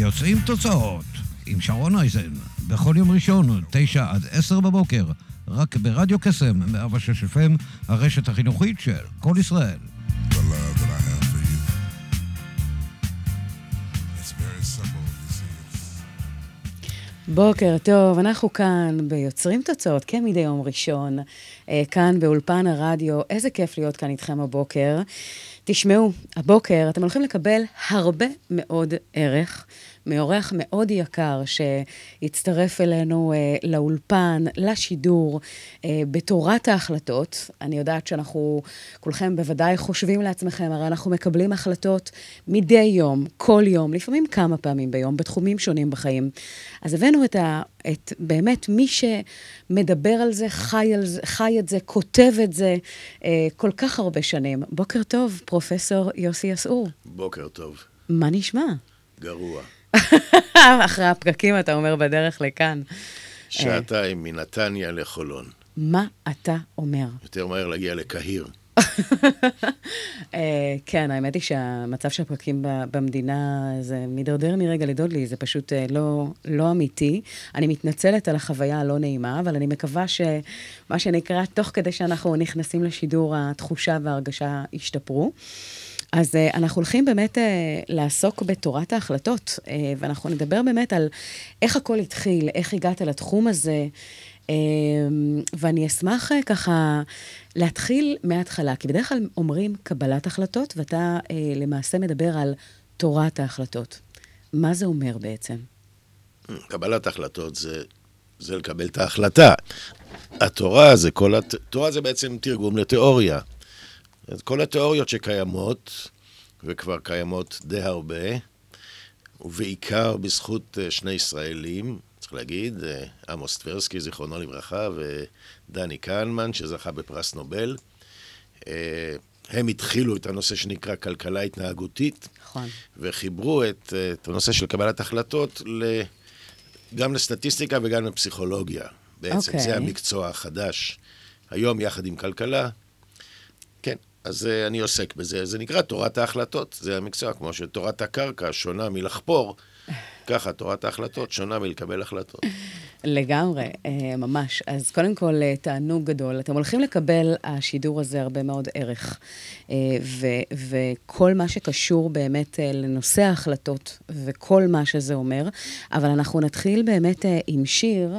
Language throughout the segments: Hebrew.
יוצאים תוצאות עם שרון אייזן, בכל יום ראשון, תשע עד עשר בבוקר, רק ברדיו קסם, 106 FM, הרשת החינוכית של כל ישראל. בוקר טוב, אנחנו כאן ביוצרים תוצאות, כמדי יום ראשון, אה, כאן באולפן הרדיו. איזה כיף להיות כאן איתכם הבוקר. תשמעו, הבוקר אתם הולכים לקבל הרבה מאוד ערך מאורח מאוד יקר שהצטרף אלינו אה, לאולפן, לשידור, אה, בתורת ההחלטות. אני יודעת שאנחנו כולכם בוודאי חושבים לעצמכם, הרי אנחנו מקבלים החלטות מדי יום, כל יום, לפעמים כמה פעמים ביום, בתחומים שונים בחיים. אז הבאנו את, ה, את באמת מי שמדבר על זה, חי, על זה, חי את זה, כותב את זה אה, כל כך הרבה שנים. בוקר טוב, פרופסור יוסי יסעור. בוקר טוב. מה נשמע? גרוע. אחרי הפקקים, אתה אומר, בדרך לכאן. שעתיים מנתניה לחולון. מה אתה אומר? יותר מהר להגיע לקהיר. אה, כן, האמת היא שהמצב של הפקקים במדינה, זה מידרדר מרגע לדודלי, זה פשוט אה, לא, לא אמיתי. אני מתנצלת על החוויה הלא נעימה, אבל אני מקווה שמה שנקרא, תוך כדי שאנחנו נכנסים לשידור, התחושה וההרגשה ישתפרו. אז uh, אנחנו הולכים באמת uh, לעסוק בתורת ההחלטות, uh, ואנחנו נדבר באמת על איך הכל התחיל, איך הגעת לתחום הזה, uh, ואני אשמח uh, ככה להתחיל מההתחלה, כי בדרך כלל אומרים קבלת החלטות, ואתה uh, למעשה מדבר על תורת ההחלטות. מה זה אומר בעצם? קבלת החלטות זה, זה לקבל את ההחלטה. התורה זה כל... הת... תורה זה בעצם תרגום לתיאוריה. אז כל התיאוריות שקיימות, וכבר קיימות די הרבה, ובעיקר בזכות אה, שני ישראלים, צריך להגיד, אה, עמוס טברסקי, זיכרונו לברכה, ודני כהנמן, שזכה בפרס נובל. אה, הם התחילו את הנושא שנקרא כלכלה התנהגותית, נכון. וחיברו את, את הנושא של קבלת החלטות ל, גם לסטטיסטיקה וגם לפסיכולוגיה. בעצם אוקיי. זה המקצוע החדש. היום יחד עם כלכלה. אז אה, אני עוסק בזה. זה נקרא תורת ההחלטות, זה המקצוע, כמו שתורת הקרקע שונה מלחפור, ככה תורת ההחלטות שונה מלקבל החלטות. לגמרי, אה, ממש. אז קודם כל, אה, תענוג גדול. אתם הולכים לקבל, השידור הזה, הרבה מאוד ערך. ו- וכל מה שקשור באמת לנושא ההחלטות, וכל מה שזה אומר. אבל אנחנו נתחיל באמת עם שיר,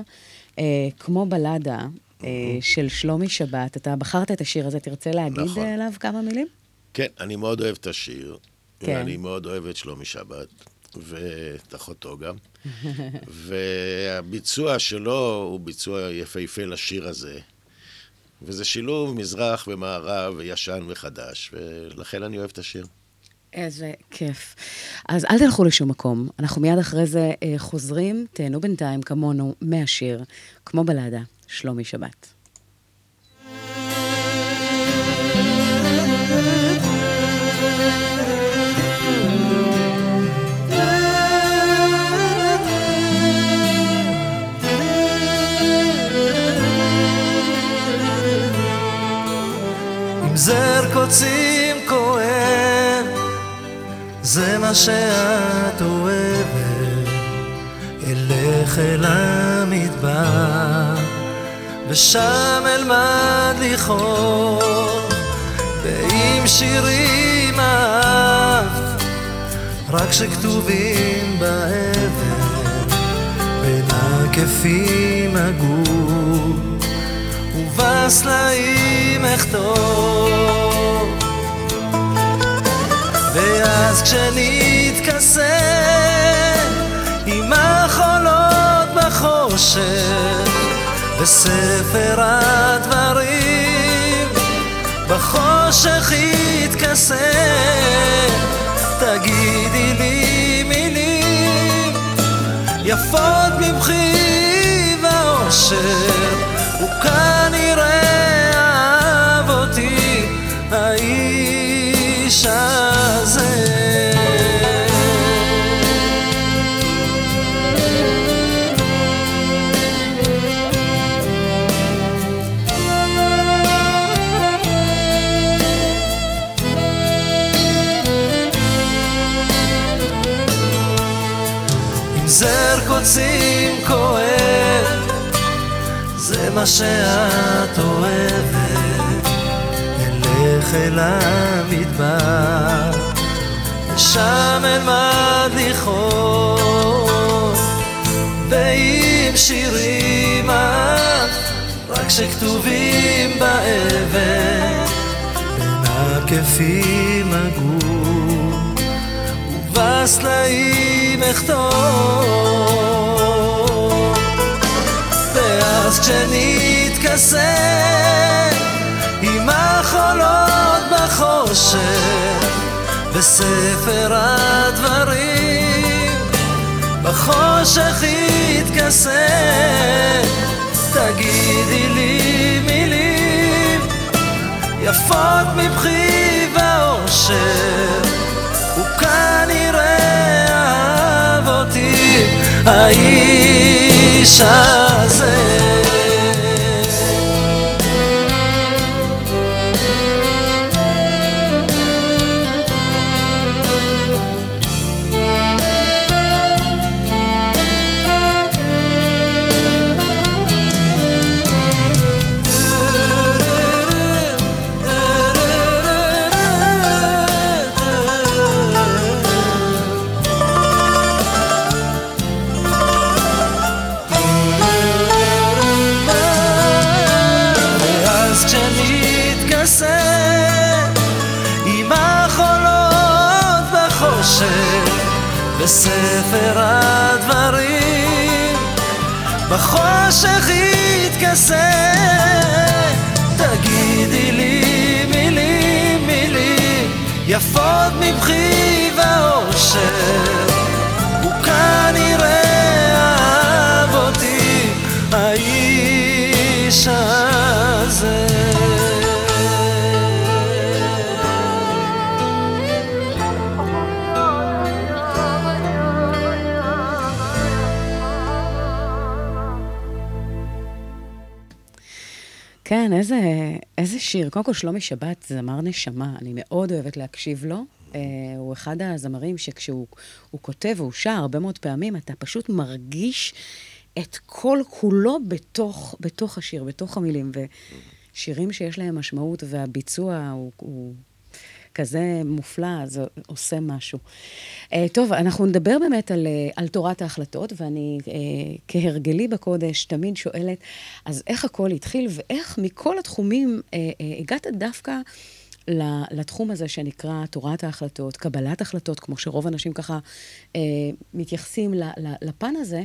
כמו בלדה. אה, של שלומי שבת, אתה בחרת את השיר הזה, תרצה להגיד נכון. עליו כמה מילים? כן, אני מאוד אוהב את השיר, כן. ואני מאוד אוהב את שלומי שבת, ואת אחותו גם. והביצוע שלו הוא ביצוע יפהפה לשיר הזה. וזה שילוב מזרח ומערב וישן וחדש, ולכן אני אוהב את השיר. איזה כיף. אז אל תלכו לשום מקום, אנחנו מיד אחרי זה אה, חוזרים, תהנו בינתיים כמונו מהשיר, כמו בלדה, שלומי שבת. זר קוצים כואב, זה מה שאת אוהבת. אלך אל המדבר, ושם אלמד לכאוב, ועם שירים אהבת, רק שכתובים באבן, בין הכפים הגור. ובסלעים אכתוב ואז כשנתכסה עם החולות בחושך בספר הדברים בחושך יתכסה. תגידי לי מילים יפות ממחי ואושר, וכאן מה שאת אוהבת. אלך אל המדבר, ושם אלמד לכאוב. ועם שירים את, רק שכתובים באבן, הכפים הגור. ובסלעים אכתוב. ואז כשנתכסה עם החולות בחושך, בספר הדברים, בחושך יתכסה, תגידי לי מילים יפות מבכי ואושר. הוא כנראה אהב אותי, האיש הזה. בחושך יתכסה. תגידי לי מילים מילים יפות מבכי ואושר כן, איזה, איזה שיר. קודם כל, שלומי שבת, זמר נשמה, אני מאוד אוהבת להקשיב לו. Uh, הוא אחד הזמרים שכשהוא הוא כותב והוא שר הרבה מאוד פעמים, אתה פשוט מרגיש את כל כולו בתוך, בתוך השיר, בתוך המילים. ושירים שיש להם משמעות והביצוע הוא, הוא כזה מופלא, זה עושה משהו. Uh, טוב, אנחנו נדבר באמת על, uh, על תורת ההחלטות, ואני uh, כהרגלי בקודש תמיד שואלת, אז איך הכל התחיל, ואיך מכל התחומים uh, uh, הגעת דווקא לתחום הזה שנקרא תורת ההחלטות, קבלת החלטות, כמו שרוב האנשים ככה uh, מתייחסים ל- ל- לפן הזה,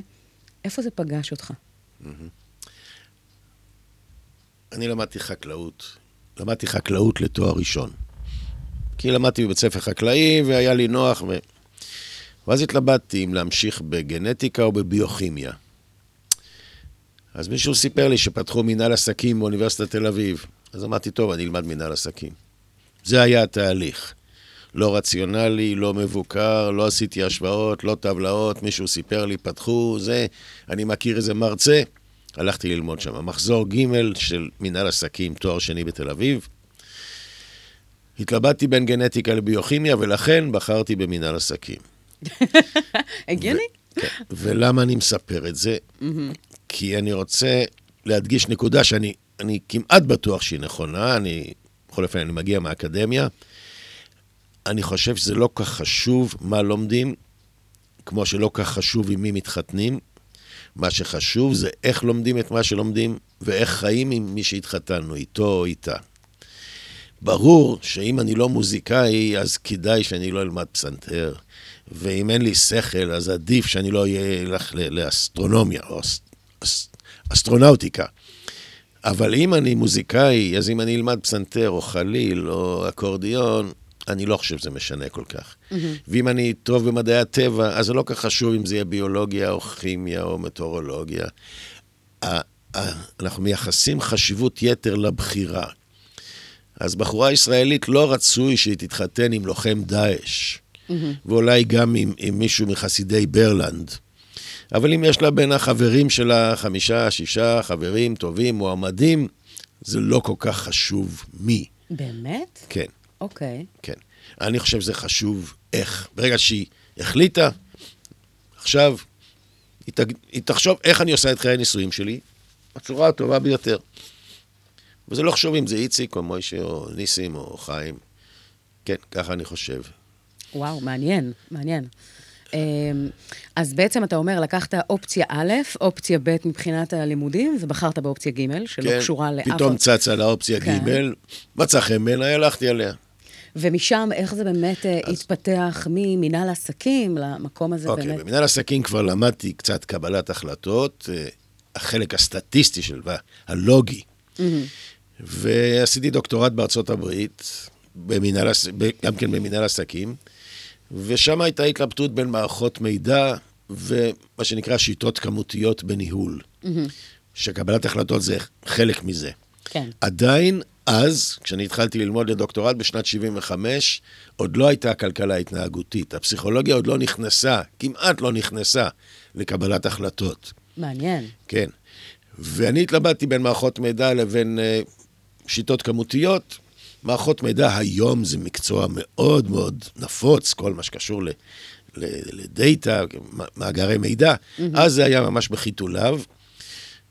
איפה זה פגש אותך? אני למדתי חקלאות. למדתי חקלאות לתואר ראשון. כי למדתי בבית ספר חקלאי, והיה לי נוח, ו... ואז התלבטתי אם להמשיך בגנטיקה או בביוכימיה. אז מישהו סיפר לי שפתחו מנהל עסקים באוניברסיטת תל אביב. אז אמרתי, טוב, אני אלמד מנהל עסקים. זה היה התהליך. לא רציונלי, לא מבוקר, לא עשיתי השוואות, לא טבלאות, מישהו סיפר לי, פתחו, זה, אני מכיר איזה מרצה, הלכתי ללמוד שם. מחזור ג' של מנהל עסקים, תואר שני בתל אביב. התלבטתי בין גנטיקה לביוכימיה, ולכן בחרתי במנהל עסקים. הגיוני? כן. ולמה אני מספר את זה? כי אני רוצה להדגיש נקודה שאני אני כמעט בטוח שהיא נכונה, אני, בכל אופן, אני מגיע מהאקדמיה. אני חושב שזה לא כך חשוב מה לומדים, כמו שלא כך חשוב עם מי מתחתנים. מה שחשוב זה איך לומדים את מה שלומדים, ואיך חיים עם מי שהתחתנו, איתו או איתה. ברור שאם אני לא מוזיקאי, אז כדאי שאני לא אלמד פסנתר. ואם אין לי שכל, אז עדיף שאני לא אלך לאסטרונומיה או אס, אס, אסטרונאוטיקה. אבל אם אני מוזיקאי, אז אם אני אלמד פסנתר או חליל או אקורדיון, אני לא חושב שזה משנה כל כך. ואם אני טוב במדעי הטבע, אז זה לא כך חשוב אם זה יהיה ביולוגיה או כימיה או מטאורולוגיה. אנחנו מייחסים חשיבות יתר לבחירה. אז בחורה ישראלית לא רצוי שהיא תתחתן עם לוחם דאעש, ואולי גם עם, עם מישהו מחסידי ברלנד. אבל אם יש לה בין החברים שלה חמישה, שישה חברים טובים, מועמדים, זה לא כל כך חשוב מי. באמת? כן, אוקיי. כן. אני חושב שזה חשוב איך. ברגע שהיא החליטה, עכשיו, היא, תג... היא תחשוב איך אני עושה את חיי הנישואים שלי, בצורה הטובה ביותר. וזה לא חשוב אם זה איציק או מוישה או ניסים או חיים. כן, ככה אני חושב. וואו, מעניין, מעניין. אמ, אז בעצם אתה אומר, לקחת אופציה א', אופציה ב' מבחינת הלימודים, ובחרת באופציה ג', שלא כן, קשורה לאף... פתאום צצה לאופציה כן. ג', מצא חן בעיניי, הלכתי עליה. ומשם, איך זה באמת אז... התפתח ממינהל עסקים למקום הזה אוקיי, באמת? במנהל עסקים כבר למדתי קצת קבלת החלטות, אה, החלק הסטטיסטי של, הלוגי. ועשיתי דוקטורט בארצות הברית, במנהל, גם כן במנהל עסקים, ושם הייתה התלבטות בין מערכות מידע ומה שנקרא שיטות כמותיות בניהול, שקבלת החלטות זה חלק מזה. כן. עדיין, אז, כשאני התחלתי ללמוד לדוקטורט בשנת 75, עוד לא הייתה הכלכלה ההתנהגותית. הפסיכולוגיה עוד לא נכנסה, כמעט לא נכנסה, לקבלת החלטות. מעניין. כן. ואני התלבטתי בין מערכות מידע לבין uh, שיטות כמותיות. מערכות מידע היום זה מקצוע מאוד מאוד נפוץ, כל מה שקשור ל, ל, לדאטה, מאגרי מידע. Mm-hmm. אז זה היה ממש בחיתוליו,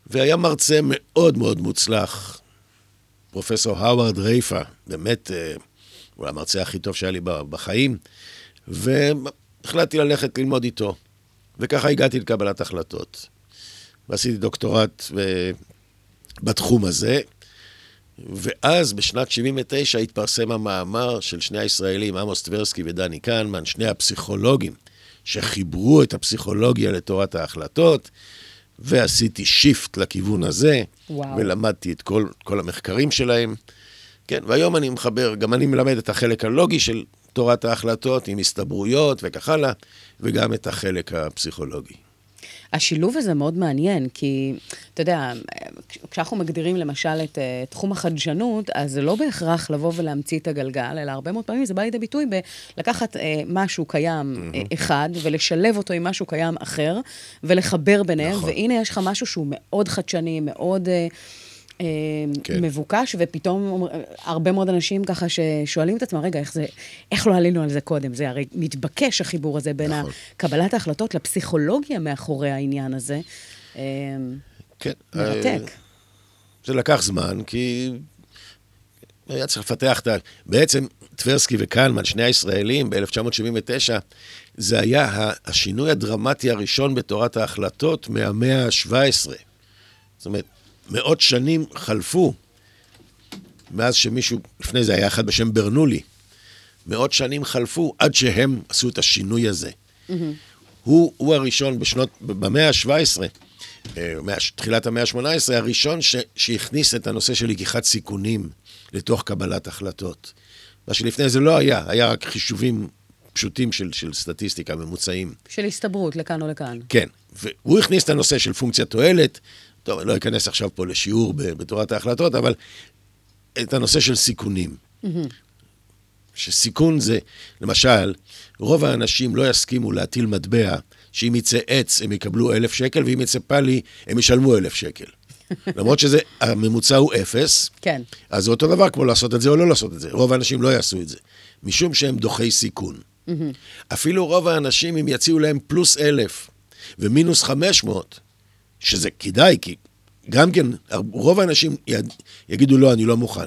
והיה מרצה מאוד מאוד מוצלח, פרופסור האווארד רייפה, באמת, uh, הוא המרצה הכי טוב שהיה לי בחיים, והחלטתי ללכת ללמוד איתו. וככה הגעתי לקבלת החלטות. ועשיתי דוקטורט ב- בתחום הזה, ואז בשנת 79 התפרסם המאמר של שני הישראלים, עמוס טברסקי ודני קנמן, שני הפסיכולוגים, שחיברו את הפסיכולוגיה לתורת ההחלטות, ועשיתי שיפט לכיוון הזה, וואו. ולמדתי את כל, כל המחקרים שלהם. כן, והיום אני מחבר, גם אני מלמד את החלק הלוגי של תורת ההחלטות, עם הסתברויות וכך הלאה, וגם את החלק הפסיכולוגי. השילוב הזה מאוד מעניין, כי, אתה יודע, כשאנחנו מגדירים למשל את uh, תחום החדשנות, אז זה לא בהכרח לבוא ולהמציא את הגלגל, אלא הרבה מאוד פעמים זה בא לידי ביטוי בלקחת uh, משהו קיים mm-hmm. אחד, ולשלב אותו עם משהו קיים אחר, ולחבר ביניהם, נכון. והנה יש לך משהו שהוא מאוד חדשני, מאוד... Uh, כן. מבוקש, ופתאום הרבה מאוד אנשים ככה ששואלים את עצמם, רגע, איך זה, איך לא עלינו על זה קודם? זה הרי מתבקש החיבור הזה בין נכון. קבלת ההחלטות לפסיכולוגיה מאחורי העניין הזה. אה, כן. מרתק. אה, זה לקח זמן, כי היה צריך לפתח את ה... בעצם טברסקי וקלמן, שני הישראלים, ב-1979, זה היה השינוי הדרמטי הראשון בתורת ההחלטות מהמאה ה-17. זאת אומרת, מאות שנים חלפו מאז שמישהו, לפני זה היה אחד בשם ברנולי, מאות שנים חלפו עד שהם עשו את השינוי הזה. הוא, הוא הראשון בשנות, במאה ה-17, אה, תחילת המאה ה-18, הראשון ש, שהכניס את הנושא של לקיחת סיכונים לתוך קבלת החלטות. מה שלפני זה לא היה, היה רק חישובים פשוטים של, של סטטיסטיקה, ממוצעים. של הסתברות לכאן או לכאן. כן, והוא הכניס את הנושא של פונקציה תועלת, טוב, אני לא אכנס עכשיו פה לשיעור בתורת ההחלטות, אבל את הנושא של סיכונים. שסיכון זה, למשל, רוב האנשים לא יסכימו להטיל מטבע שאם יצא עץ הם יקבלו אלף שקל, ואם יצא פאלי הם ישלמו אלף שקל. למרות שזה, הממוצע הוא אפס, כן. אז זה אותו דבר כמו לעשות את זה או לא לעשות את זה. רוב האנשים לא יעשו את זה, משום שהם דוחי סיכון. אפילו רוב האנשים, אם יציעו להם פלוס אלף ומינוס חמש מאות, שזה כדאי, כי גם כן, רוב האנשים יד- יגידו, לא, אני לא מוכן.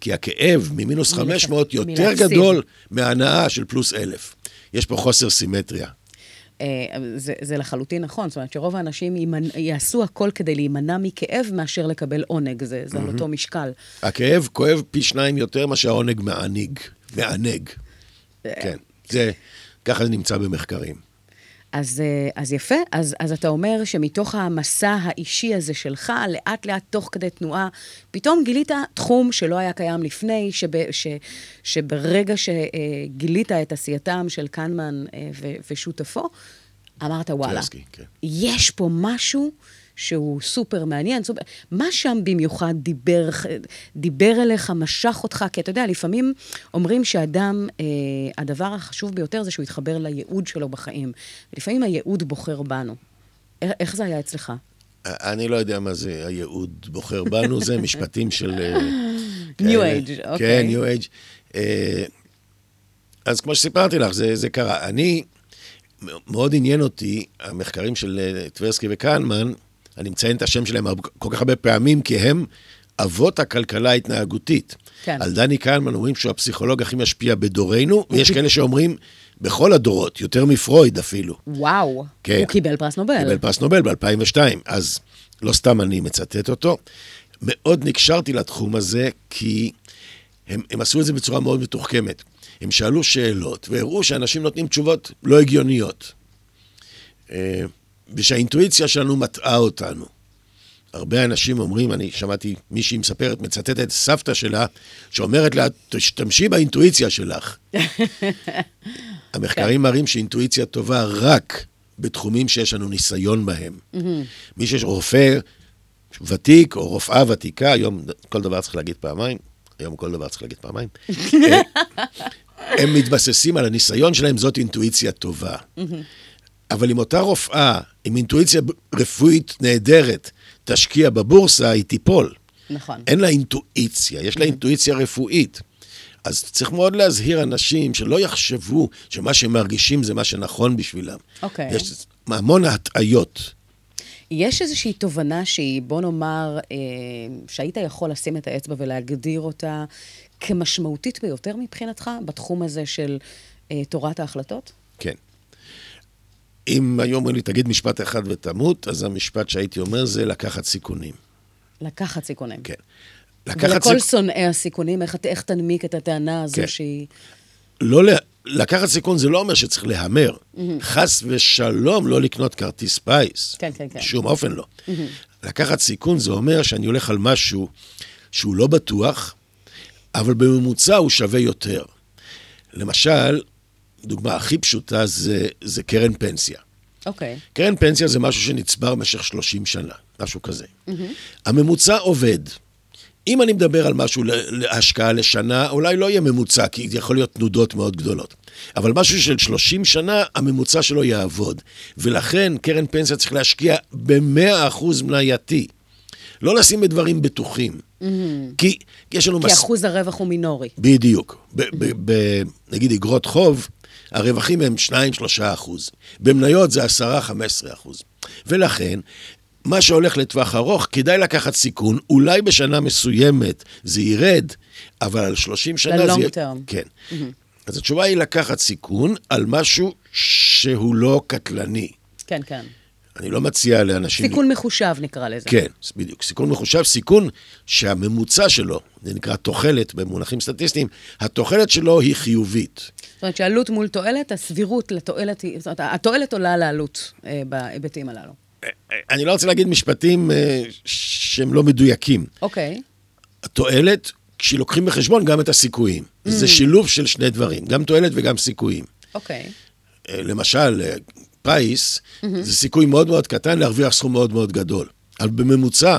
כי הכאב ממינוס מלכ- 500 יותר. גדול מההנאה של פלוס אלף. יש פה חוסר סימטריה. אה, זה, זה לחלוטין נכון, זאת אומרת שרוב האנשים יימנ... יעשו הכל כדי להימנע מכאב מאשר לקבל עונג, זה, זה על אותו משקל. הכאב כואב פי שניים יותר מאשר העונג מעניג, מענג. כן, זה, ככה זה נמצא במחקרים. אז, אה, אז יפה, אז, אז אתה אומר שמתוך המסע האישי הזה שלך, לאט לאט, תוך כדי תנועה, פתאום גילית תחום שלא היה קיים לפני, שב, ש, שברגע שגילית את עשייתם של קנמן אה, ו, ושותפו, אמרת, וואלה, טברסקי, כן. יש פה משהו שהוא סופר מעניין. סופר... מה שם במיוחד דיבר, דיבר אליך, משך אותך? כי אתה יודע, לפעמים אומרים שאדם, אה, הדבר החשוב ביותר זה שהוא יתחבר לייעוד שלו בחיים. ולפעמים הייעוד בוחר בנו. איך, זה היה אצלך? אני לא יודע מה זה הייעוד בוחר בנו, זה משפטים של... אה, New כאלה. Age, כן, אוקיי. New Age. אה, אז כמו שסיפרתי לך, זה, זה קרה. אני, מאוד עניין אותי, המחקרים של אה, טברסקי וקהנמן, אני מציין את השם שלהם כל כך הרבה פעמים, כי הם אבות הכלכלה ההתנהגותית. כן. על דני כהנמן אומרים שהוא הפסיכולוג הכי משפיע בדורנו, ויש כאלה שאומרים, בכל הדורות, יותר מפרויד אפילו. וואו, כן. הוא קיבל פרס נובל. קיבל פרס נובל ב-2002, אז לא סתם אני מצטט אותו. מאוד נקשרתי לתחום הזה, כי הם, הם עשו את זה בצורה מאוד מתוחכמת. הם שאלו שאלות, והראו שאנשים נותנים תשובות לא הגיוניות. ושהאינטואיציה שלנו מטעה אותנו. הרבה אנשים אומרים, אני שמעתי מישהי מספרת, מצטטת את סבתא שלה, שאומרת לה, תשתמשי באינטואיציה שלך. המחקרים מראים שאינטואיציה טובה רק בתחומים שיש לנו ניסיון בהם. מי שיש רופא ותיק או רופאה ותיקה, היום כל דבר צריך להגיד פעמיים, היום כל דבר צריך להגיד פעמיים, אה, הם מתבססים על הניסיון שלהם, זאת אינטואיציה טובה. אבל אם אותה רופאה עם אינטואיציה רפואית נהדרת תשקיע בבורסה, היא תיפול. נכון. אין לה אינטואיציה, יש לה אינטואיציה רפואית. אז צריך מאוד להזהיר אנשים שלא יחשבו שמה שהם מרגישים זה מה שנכון בשבילם. אוקיי. יש המון הטעיות. יש איזושהי תובנה שהיא, בוא נאמר, אה, שהיית יכול לשים את האצבע ולהגדיר אותה כמשמעותית ביותר מבחינתך בתחום הזה של אה, תורת ההחלטות? כן. אם היו אומרים לי, תגיד משפט אחד ותמות, אז המשפט שהייתי אומר זה לקחת סיכונים. לקחת סיכונים. כן. לקחת ולכל סיכ- שונאי הסיכונים, איך, איך תנמיק את הטענה הזו כן. שהיא... לא ל... לקחת סיכון זה לא אומר שצריך להמר. חס ושלום לא לקנות כרטיס פיס. כן, כן, כן. בשום אופן לא. לקחת סיכון זה אומר שאני הולך על משהו שהוא לא בטוח, אבל בממוצע הוא שווה יותר. למשל, דוגמה הכי פשוטה זה, זה קרן פנסיה. אוקיי. קרן פנסיה זה משהו שנצבר במשך 30 שנה, משהו כזה. הממוצע עובד. אם אני מדבר על משהו להשקעה לשנה, אולי לא יהיה ממוצע, כי זה יכול להיות תנודות מאוד גדולות. אבל משהו של 30 שנה, הממוצע שלו יעבוד. ולכן קרן פנסיה צריך להשקיע ב-100% מנייתי. לא לשים בדברים בטוחים. כי יש לנו... כי מס- אחוז הרווח הוא מינורי. בדיוק. ב- נגיד אגרות חוב, הרווחים הם 2-3 אחוז. במניות זה 10-15 אחוז. ולכן, מה שהולך לטווח ארוך, כדאי לקחת סיכון, אולי בשנה מסוימת זה ירד, אבל על 30 שנה זה... יהיה- term. כן. אז התשובה היא לקחת סיכון על משהו שהוא לא קטלני. כן, כן. אני לא מציע לאנשים... סיכון מחושב נקרא לזה. כן, בדיוק. סיכון מחושב, סיכון שהממוצע שלו, זה נקרא תוחלת במונחים סטטיסטיים, התוחלת שלו היא חיובית. זאת אומרת שעלות מול תועלת, הסבירות לתועלת היא... זאת אומרת, התועלת עולה לעלות אה, בהיבטים הללו. אני לא רוצה להגיד משפטים אה, שהם לא מדויקים. אוקיי. התועלת, כשלוקחים בחשבון גם את הסיכויים. זה שילוב של שני דברים, גם תועלת וגם סיכויים. אוקיי. אה, למשל, אה, פיס, זה סיכוי מאוד מאוד קטן להרוויח סכום מאוד מאוד גדול. אבל בממוצע,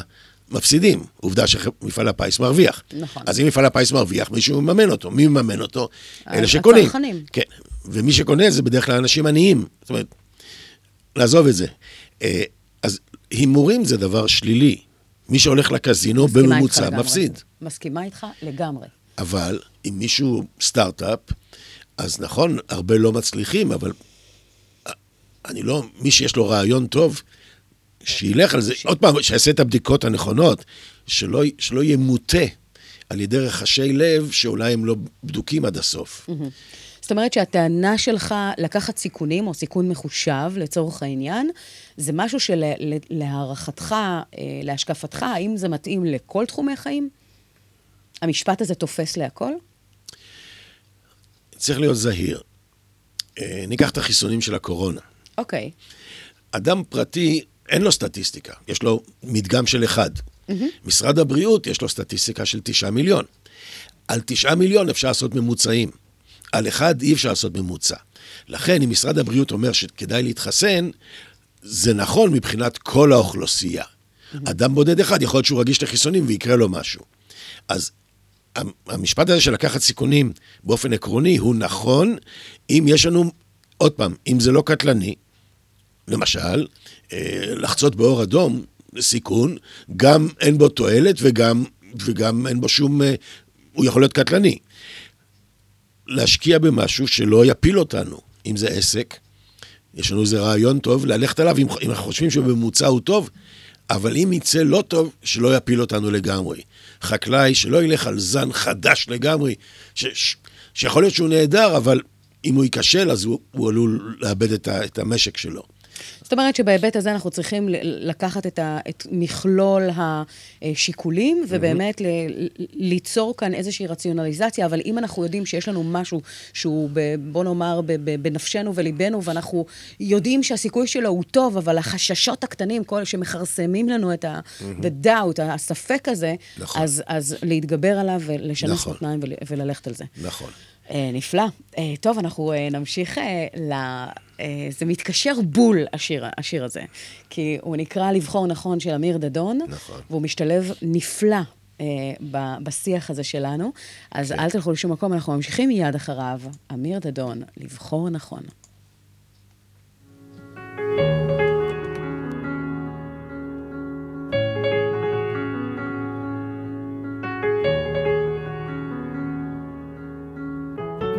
מפסידים. עובדה שמפעל הפיס מרוויח. נכון. אז אם מפעל הפיס מרוויח, מישהו מממן אותו. מי מממן אותו? ה- אלה שקונים. הצרכנים. כן. ומי שקונה זה בדרך כלל אנשים עניים. זאת אומרת, לעזוב את זה. אה, אז הימורים זה דבר שלילי. מי שהולך לקזינו בממוצע. מפסיד. מסכימה איתך לגמרי. אבל אם מישהו סטארט-אפ, אז נכון, הרבה לא מצליחים, אבל אה, אני לא, מי שיש לו רעיון טוב, שילך על זה, עוד פעם, שיעשה את הבדיקות הנכונות, שלא, שלא יהיה מוטה על ידי רחשי לב שאולי הם לא בדוקים עד הסוף. זאת אומרת שהטענה שלך לקחת סיכונים, או סיכון מחושב לצורך העניין, זה משהו שלהערכתך, אה, להשקפתך, האם זה מתאים לכל תחומי החיים? המשפט הזה תופס להכל? צריך להיות זהיר. אה, ניקח את החיסונים של הקורונה. אוקיי. אדם פרטי, אין לו סטטיסטיקה, יש לו מדגם של אחד. משרד הבריאות, יש לו סטטיסטיקה של תשעה מיליון. על תשעה מיליון אפשר לעשות ממוצעים. על אחד אי אפשר לעשות ממוצע. לכן, אם משרד הבריאות אומר שכדאי להתחסן, זה נכון מבחינת כל האוכלוסייה. אדם בודד אחד, יכול להיות שהוא רגיש לחיסונים ויקרה לו משהו. אז המ- המשפט הזה של לקחת סיכונים באופן עקרוני הוא נכון, אם יש לנו, עוד פעם, אם זה לא קטלני, למשל, אה, לחצות באור אדום, סיכון, גם אין בו תועלת וגם, וגם אין בו שום, אה, הוא יכול להיות קטלני. להשקיע במשהו שלא יפיל אותנו, אם זה עסק, יש לנו איזה רעיון טוב, ללכת עליו, אם, אם אנחנו חושבים שבממוצע הוא טוב, אבל אם יצא לא טוב, שלא יפיל אותנו לגמרי. חקלאי שלא ילך על זן חדש לגמרי, ש, ש, שיכול להיות שהוא נהדר, אבל אם הוא ייכשל, אז הוא, הוא עלול לאבד את, ה, את המשק שלו. זאת אומרת שבהיבט הזה אנחנו צריכים לקחת את, ה, את מכלול השיקולים, ובאמת ל, ליצור כאן איזושהי רציונליזציה, אבל אם אנחנו יודעים שיש לנו משהו שהוא, ב, בוא נאמר, ב, ב, בנפשנו וליבנו, ואנחנו יודעים שהסיכוי שלו הוא טוב, אבל החששות הקטנים, כל שמכרסמים לנו את ה-doubt, הספק הזה, נכון. אז, אז להתגבר עליו ולשנס נכון. מותניים ול, וללכת על זה. נכון. אה, נפלא. אה, טוב, אנחנו אה, נמשיך ל... אה, זה מתקשר בול, השיר, השיר הזה. כי הוא נקרא לבחור נכון של אמיר דדון. נכון. והוא משתלב נפלא אה, ב- בשיח הזה שלנו. אז אל תלכו לשום מקום, אנחנו ממשיכים מיד אחריו. אמיר דדון, לבחור נכון.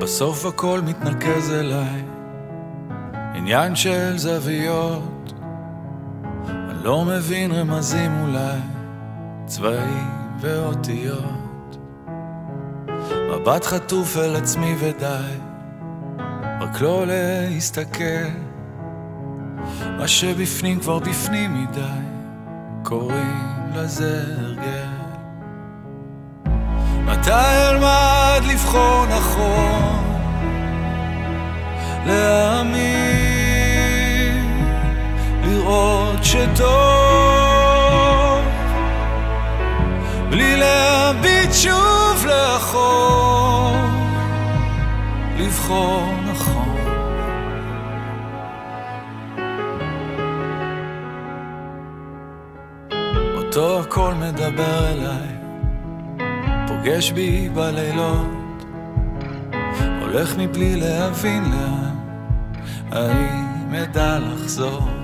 בסוף הכל מתנקז אליי, עניין של זוויות. אני לא מבין רמזים אולי, צבעים ואותיות. מבט חטוף אל עצמי ודי, רק לא להסתכל. מה שבפנים כבר בפנים מדי, קוראים לזה הרגל. מתי אלמד לבחור נכון? להאמין, לראות שטוב, בלי להביט שוב לאחור, לבחור נכון. אותו הכל מדבר אליי פוגש בי בלילות, הולך מבלי להבין לאן, האם אדע לחזור?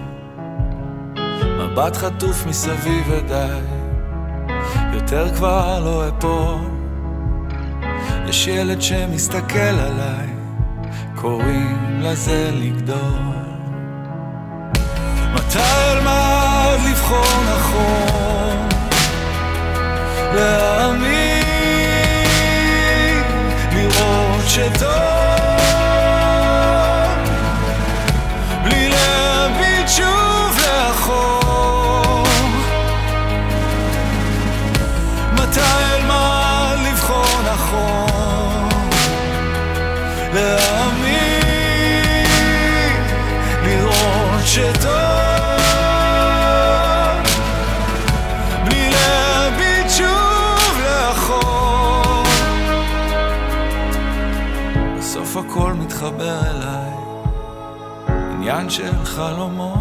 מבט חטוף מסביב ודי, יותר כבר לא אפול. יש ילד שמסתכל עליי, קוראים לזה לגדול. מתי אלמד לבחור נכון? להאמין, לראות שטוב, מתחבר אליי, עניין של חלומות.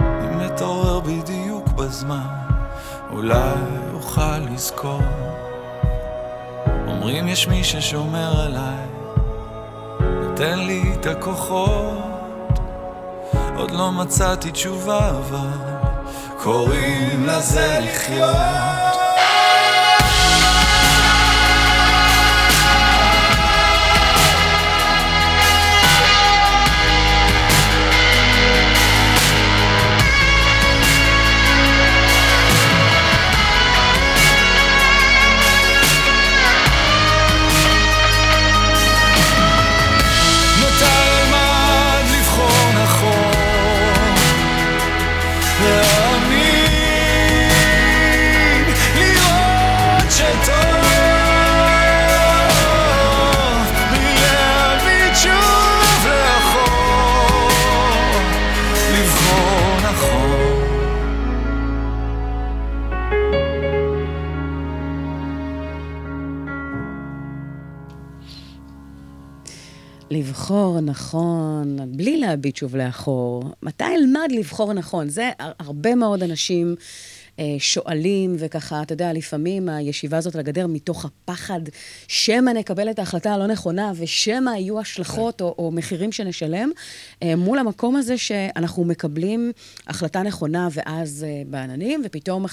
אם אתעורר בדיוק בזמן, אולי אוכל לזכור. אומרים יש מי ששומר עליי, נותן לי את הכוחות. עוד לא מצאתי תשובה אבל קוראים לזה לחיות. לבחור נכון, בלי להביט שוב לאחור? מתי אלמד לבחור נכון? זה הר- הרבה מאוד אנשים שואלים, וככה, אתה יודע, לפעמים הישיבה הזאת על הגדר מתוך הפחד שמא נקבל את ההחלטה הלא נכונה, ושמא יהיו השלכות או, או מחירים שנשלם, אה, מול המקום הזה שאנחנו מקבלים החלטה נכונה ואז אה, בעננים, ופתאום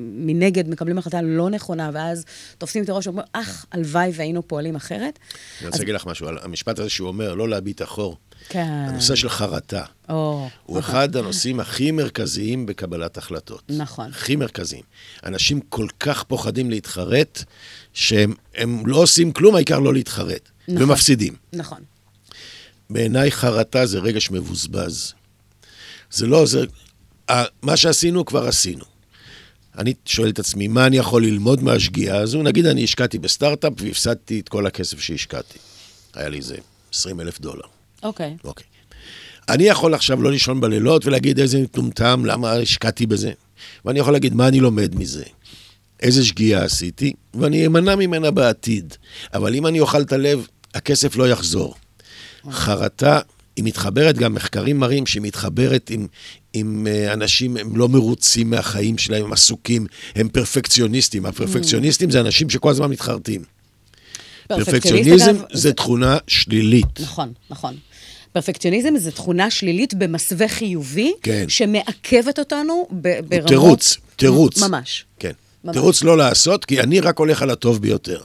מנגד מקבלים החלטה לא נכונה, ואז תופסים את הראש ואומרים, אך, הלוואי והיינו פועלים אחרת. אני רוצה להגיד לך משהו המשפט הזה שהוא אומר, לא להביט אחור. כן. הנושא של חרטה. או, הוא אחד הנושאים הכי מרכזיים בקבלת החלטות. נכון. הכי מרכזיים. אנשים כל כך פוחדים להתחרט, שהם הם לא עושים כלום, העיקר לא להתחרט. נכון. ומפסידים. נכון. בעיניי חרטה זה רגש מבוזבז. זה לא, זה... מה שעשינו, כבר עשינו. אני שואל את עצמי, מה אני יכול ללמוד מהשגיאה הזו? נגיד אני השקעתי בסטארט-אפ והפסדתי את כל הכסף שהשקעתי. היה לי איזה 20 אלף דולר. אוקיי. אוקיי. אני יכול עכשיו לא לישון בלילות ולהגיד איזה מטומטם, למה השקעתי בזה. ואני יכול להגיד מה אני לומד מזה, איזה שגיאה עשיתי, ואני אמנע ממנה בעתיד. אבל אם אני אוכל את הלב, הכסף לא יחזור. חרטה, היא מתחברת, גם מחקרים מראים שהיא מתחברת עם, עם אה, אנשים, הם לא מרוצים מהחיים שלהם, הם עסוקים, הם פרפקציוניסטים. הפרפקציוניסטים זה אנשים שכל הזמן מתחרטים. פרפקציוניזם אגב, זה תכונה שלילית. נכון, נכון. פרפקציוניזם זה תכונה שלילית במסווה חיובי, כן. שמעכבת אותנו ברמות... תירוץ, תירוץ. ממש. כן. תירוץ לא לעשות, כי אני רק הולך על הטוב ביותר.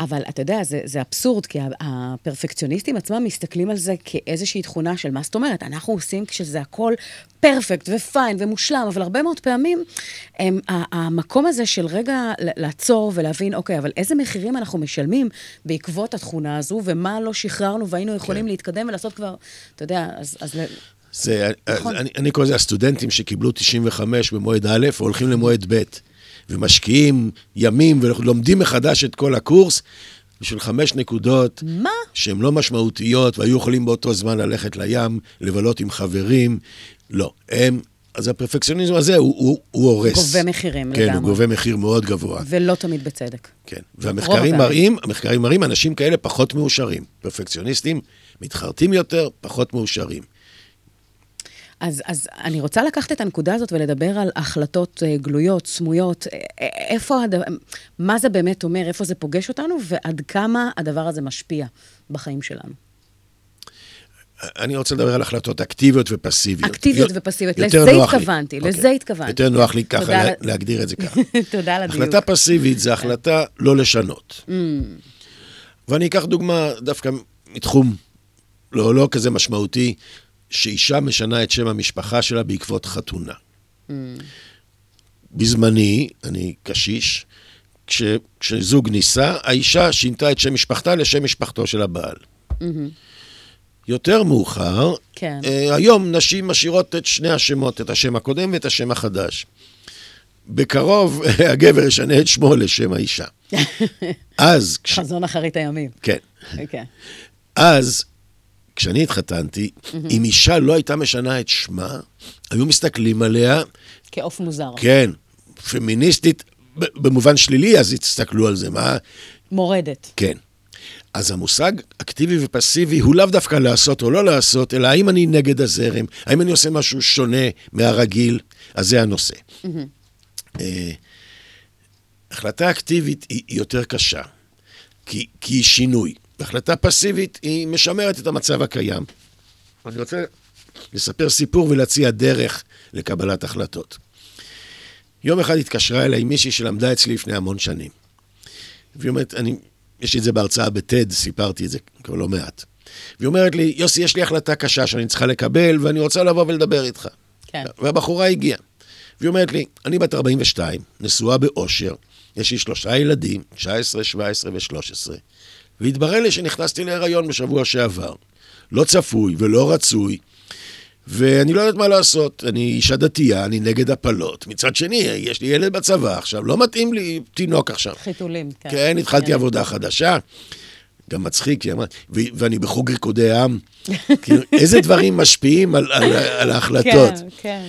אבל אתה יודע, זה, זה אבסורד, כי הפרפקציוניסטים עצמם מסתכלים על זה כאיזושהי תכונה של מה זאת אומרת, אנחנו עושים כשזה הכל פרפקט ופיין ומושלם, אבל הרבה מאוד פעמים הם, המקום הזה של רגע לעצור ולהבין, אוקיי, אבל איזה מחירים אנחנו משלמים בעקבות התכונה הזו, ומה לא שחררנו והיינו יכולים כן. להתקדם ולעשות כבר, אתה יודע, אז... אז זה, נכון. אני, אני קורא לזה הסטודנטים שקיבלו 95 במועד א', הולכים למועד ב', ומשקיעים ימים ולומדים מחדש את כל הקורס בשביל חמש נקודות. מה? שהן לא משמעותיות, והיו יכולים באותו זמן ללכת לים, לבלות עם חברים. לא, הם... אז הפרפקציוניזם הזה, הוא, הוא, הוא הורס. גובה מחירים כן, לגמרי. הוא גובה מחיר מאוד גבוה. ולא תמיד בצדק. כן, והמחקרים. מראים, המחקרים מראים, אנשים כאלה פחות מאושרים. פרפקציוניסטים מתחרטים יותר, פחות מאושרים. אז, אז אני רוצה לקחת את הנקודה הזאת ולדבר על החלטות אה, גלויות, סמויות, איפה, הד... מה זה באמת אומר, איפה זה פוגש אותנו, ועד כמה הדבר הזה משפיע בחיים שלנו. אני רוצה לדבר על החלטות אקטיביות ופסיביות. אקטיביות יו- ופסיביות, לזה נוח לי. התכוונתי, אוקיי. לזה התכוונתי. יותר נוח לי ככה לה- להגדיר את זה ככה. תודה על הדיוק. החלטה פסיבית זה החלטה לא לשנות. Mm. ואני אקח דוגמה דווקא מתחום לא, לא כזה משמעותי, שאישה משנה את שם המשפחה שלה בעקבות חתונה. Mm. בזמני, אני קשיש, כש, כשזוג נישא, האישה שינתה את שם משפחתה לשם משפחתו של הבעל. יותר מאוחר, כן. אה, היום נשים משאירות את שני השמות, את השם הקודם ואת השם החדש. בקרוב הגבר ישנה את שמו לשם האישה. אז, כש... חזון אחרית הימים. כן. אוקיי. אז, כשאני התחתנתי, אם אישה לא הייתה משנה את שמה, היו מסתכלים עליה, כעוף מוזר. כן, פמיניסטית, במובן שלילי, אז הסתכלו על זה, מה? מורדת. כן. אז המושג אקטיבי ופסיבי הוא לאו דווקא לעשות או לא לעשות, אלא האם אני נגד הזרם, האם אני עושה משהו שונה מהרגיל, אז זה הנושא. אה, החלטה אקטיבית היא היא יותר קשה, כי, כי היא שינוי. והחלטה פסיבית היא משמרת את המצב הקיים. אני רוצה לספר סיפור ולהציע דרך לקבלת החלטות. יום אחד התקשרה אליי מישהי שלמדה אצלי לפני המון שנים. והיא אומרת, אני, יש לי את זה בהרצאה בטד, סיפרתי את זה כבר לא מעט. והיא אומרת לי, יוסי, יש לי החלטה קשה שאני צריכה לקבל, ואני רוצה לבוא ולדבר איתך. כן. והבחורה הגיעה. והיא אומרת לי, אני בת 42, נשואה באושר, יש לי שלושה ילדים, 19, 17 ו-13, והתברר לי שנכנסתי להיריון בשבוע שעבר. לא צפוי ולא רצוי, ואני לא יודעת מה לעשות. אני אישה דתייה, אני נגד הפלות. מצד שני, יש לי ילד בצבא עכשיו, לא מתאים לי תינוק עכשיו. חיתולים, כן. כן, התחלתי כן. עבודה חדשה. גם מצחיק, היא אמרה, ו- ואני בחוג ריקודי עם. כאילו, איזה דברים משפיעים על, על, על ההחלטות. כן, כן.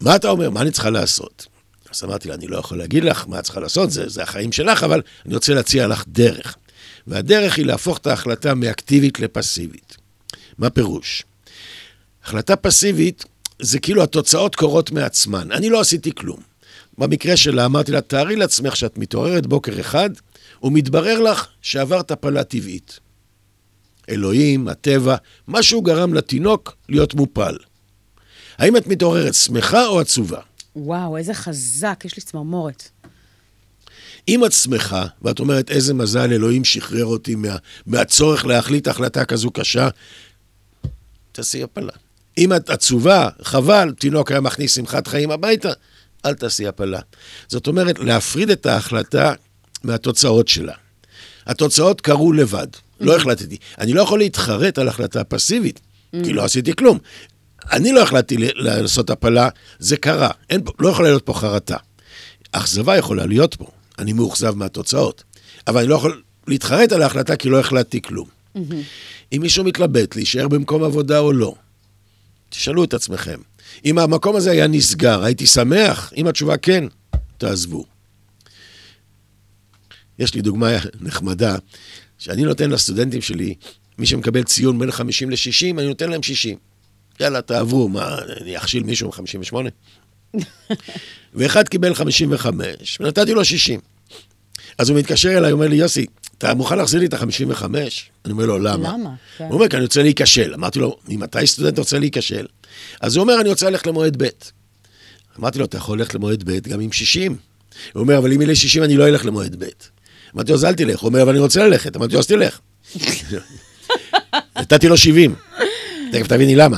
מה אתה אומר? מה אני צריכה לעשות? אז אמרתי לה, אני לא יכול להגיד לך מה את צריכה לעשות, זה, זה החיים שלך, אבל אני רוצה להציע לך דרך. והדרך היא להפוך את ההחלטה מאקטיבית לפסיבית. מה פירוש? החלטה פסיבית זה כאילו התוצאות קורות מעצמן. אני לא עשיתי כלום. במקרה שלה אמרתי לה, תארי לעצמך שאת מתעוררת בוקר אחד, ומתברר לך שעברת הפלה טבעית. אלוהים, הטבע, משהו גרם לתינוק להיות מופל. האם את מתעוררת שמחה או עצובה? וואו, איזה חזק, יש לי צמרמורת. את שמחה, ואת אומרת, איזה מזל, אלוהים שחרר אותי מה, מהצורך להחליט החלטה כזו קשה, תעשי הפלה. אם את עצובה, חבל, תינוק היה מכניס שמחת חיים הביתה, אל תעשי הפלה. זאת אומרת, להפריד את ההחלטה מהתוצאות שלה. התוצאות קרו לבד, לא החלטתי. אני לא יכול להתחרט על החלטה פסיבית, כי לא עשיתי כלום. אני לא החלטתי לעשות הפלה, זה קרה. אין, לא יכולה להיות פה חרטה. אכזבה יכולה להיות פה, אני מאוכזב מהתוצאות. אבל אני לא יכול להתחרט על ההחלטה כי לא החלטתי כלום. אם מישהו מתלבט להישאר במקום עבודה או לא, תשאלו את עצמכם. אם המקום הזה היה נסגר, הייתי שמח? אם התשובה כן, תעזבו. יש לי דוגמה נחמדה, שאני נותן לסטודנטים שלי, מי שמקבל ציון בין 50 ל-60, אני נותן להם 60. יאללה, תעברו, מה, אני אכשיל מישהו מ-58? ואחד קיבל 55, ונתתי לו 60. אז הוא מתקשר אליי, אומר לי, יוסי, אתה מוכן להחזיר לי את ה-55? אני אומר לו, למה? למה? כן. הוא אומר, כי אני רוצה להיכשל. אמרתי לו, ממתי סטודנט רוצה להיכשל? אז הוא אומר, אני רוצה ללכת למועד ב'. אמרתי לו, אתה יכול ללכת למועד ב' גם עם 60. הוא אומר, אבל אם יהיה לי 60 אני לא אלך למועד ב'. אמרתי לו, אז אל תלך. הוא אומר, אבל אני רוצה ללכת. אמרתי לו, אז תלך. נתתי לו 70. תכף תביני למה.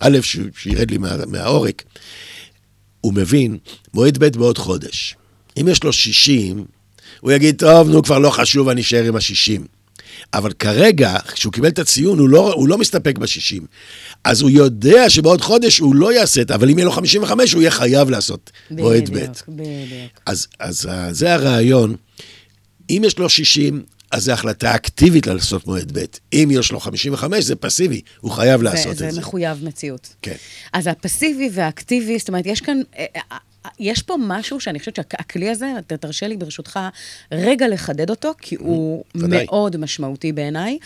א', שירד לי מה, מהעורק. הוא מבין, מועד ב' בעוד חודש. אם יש לו 60, הוא יגיד, טוב, נו, כבר לא חשוב, אני אשאר עם ה-60. אבל כרגע, כשהוא קיבל את הציון, הוא לא, הוא לא מסתפק ב-60. אז הוא יודע שבעוד חודש הוא לא יעשה את זה, אבל אם יהיה לו 55, הוא יהיה חייב לעשות מועד ב'. בדיוק, בדיוק. אז, אז אה, זה הרעיון. אם יש לו 60, אז זו החלטה אקטיבית לעשות מועד ב'. אם יש לו 55, זה פסיבי, הוא חייב לעשות זה, את זה זה. מחויב מציאות. כן. אז הפסיבי והאקטיבי, זאת אומרת, יש כאן, אה, אה, אה, יש פה משהו שאני חושבת שהכלי הזה, ת- תרשה לי ברשותך רגע לחדד אותו, כי הוא ודאי. מאוד משמעותי בעיניי,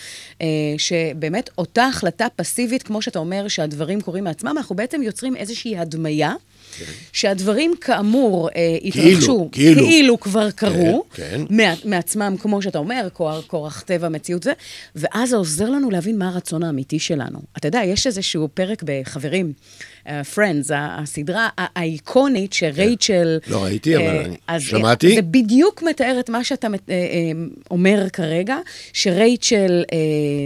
שבאמת אותה החלטה פסיבית, כמו שאתה אומר, שהדברים קורים מעצמם, אנחנו בעצם יוצרים איזושהי הדמיה. שהדברים כאמור אה, התרחשו, כאילו. כאילו כבר קרו, כן. מע, מעצמם, כמו שאתה אומר, כוח, כורח טבע, מציאות זה, ואז זה עוזר לנו להבין מה הרצון האמיתי שלנו. אתה יודע, יש איזשהו פרק בחברים, uh, Friends, הסדרה האיקונית שרייצ'ל... לא ראיתי, אבל אה, אני אה, שמעתי. זה בדיוק מתאר את מה שאתה אה, אה, אומר כרגע, שרייצ'ל אה,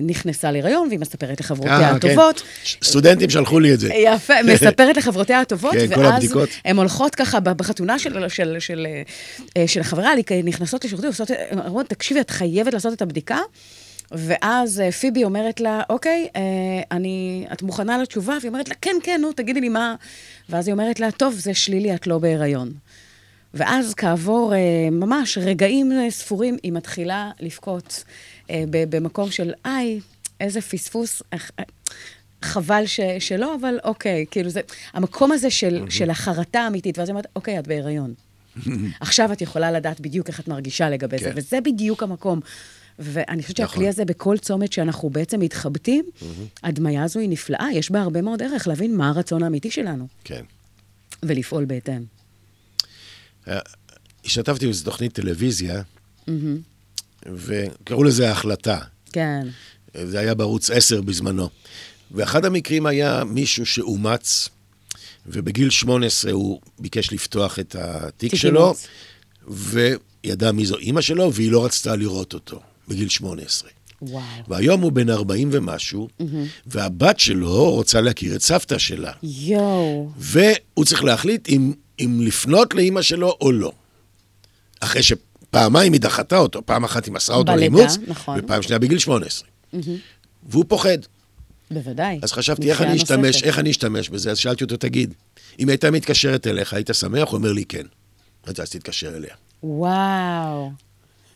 נכנסה להיריון, והיא מספרת לחברותיה אה, כן. הטובות. סטודנטים שלחו לי את זה. יפה, מספרת לחברותיה הטובות, כן, ואז. הן הולכות ככה בחתונה של, של, של, אה, של החברה, נכנסות לשירותים, אומרות, תקשיבי, את חייבת לעשות את הבדיקה. ואז אה, פיבי אומרת לה, אוקיי, אה, אני, את מוכנה לתשובה? והיא אומרת לה, כן, כן, נו, תגידי לי מה. ואז היא אומרת לה, טוב, זה שלילי, את לא בהיריון. ואז כעבור אה, ממש רגעים ספורים, היא מתחילה לבכות במקום של, איי, איזה פספוס, חבל ש, שלא, אבל אוקיי, כאילו זה, המקום הזה של, של החרטה האמיתית, ואז היא אומרת, אוקיי, את בהיריון. עכשיו את יכולה לדעת בדיוק איך את מרגישה לגבי זה, כן. וזה בדיוק המקום. ואני חושבת נכון. שהכלי הזה, בכל צומת שאנחנו בעצם מתחבטים, הדמיה הזו היא נפלאה, יש בה הרבה מאוד ערך להבין מה הרצון האמיתי שלנו, כן. ולפעול בהתאם. השתתפתי באיזו תוכנית טלוויזיה, וקראו לזה ההחלטה. כן. זה היה בערוץ 10 בזמנו. ואחד המקרים היה מישהו שאומץ, ובגיל 18 הוא ביקש לפתוח את התיק תיק שלו, אימוץ. וידע מי זו אימא שלו, והיא לא רצתה לראות אותו, בגיל 18. וואו. והיום הוא בן 40 ומשהו, והבת שלו רוצה להכיר את סבתא שלה. יואו. והוא צריך להחליט אם, אם לפנות לאימא שלו או לא. אחרי שפעמיים היא דחתה אותו, פעם אחת היא מסרה אותו לאימוץ, נכון. ופעם שנייה בגיל 18. והוא פוחד. בוודאי. אז חשבתי, איך אני אשתמש. איך אני אשתמש בזה? אז שאלתי אותו, תגיד, אם הייתה מתקשרת אליך, היית שמח? הוא אומר לי, כן. אז תתקשר אליה. וואו.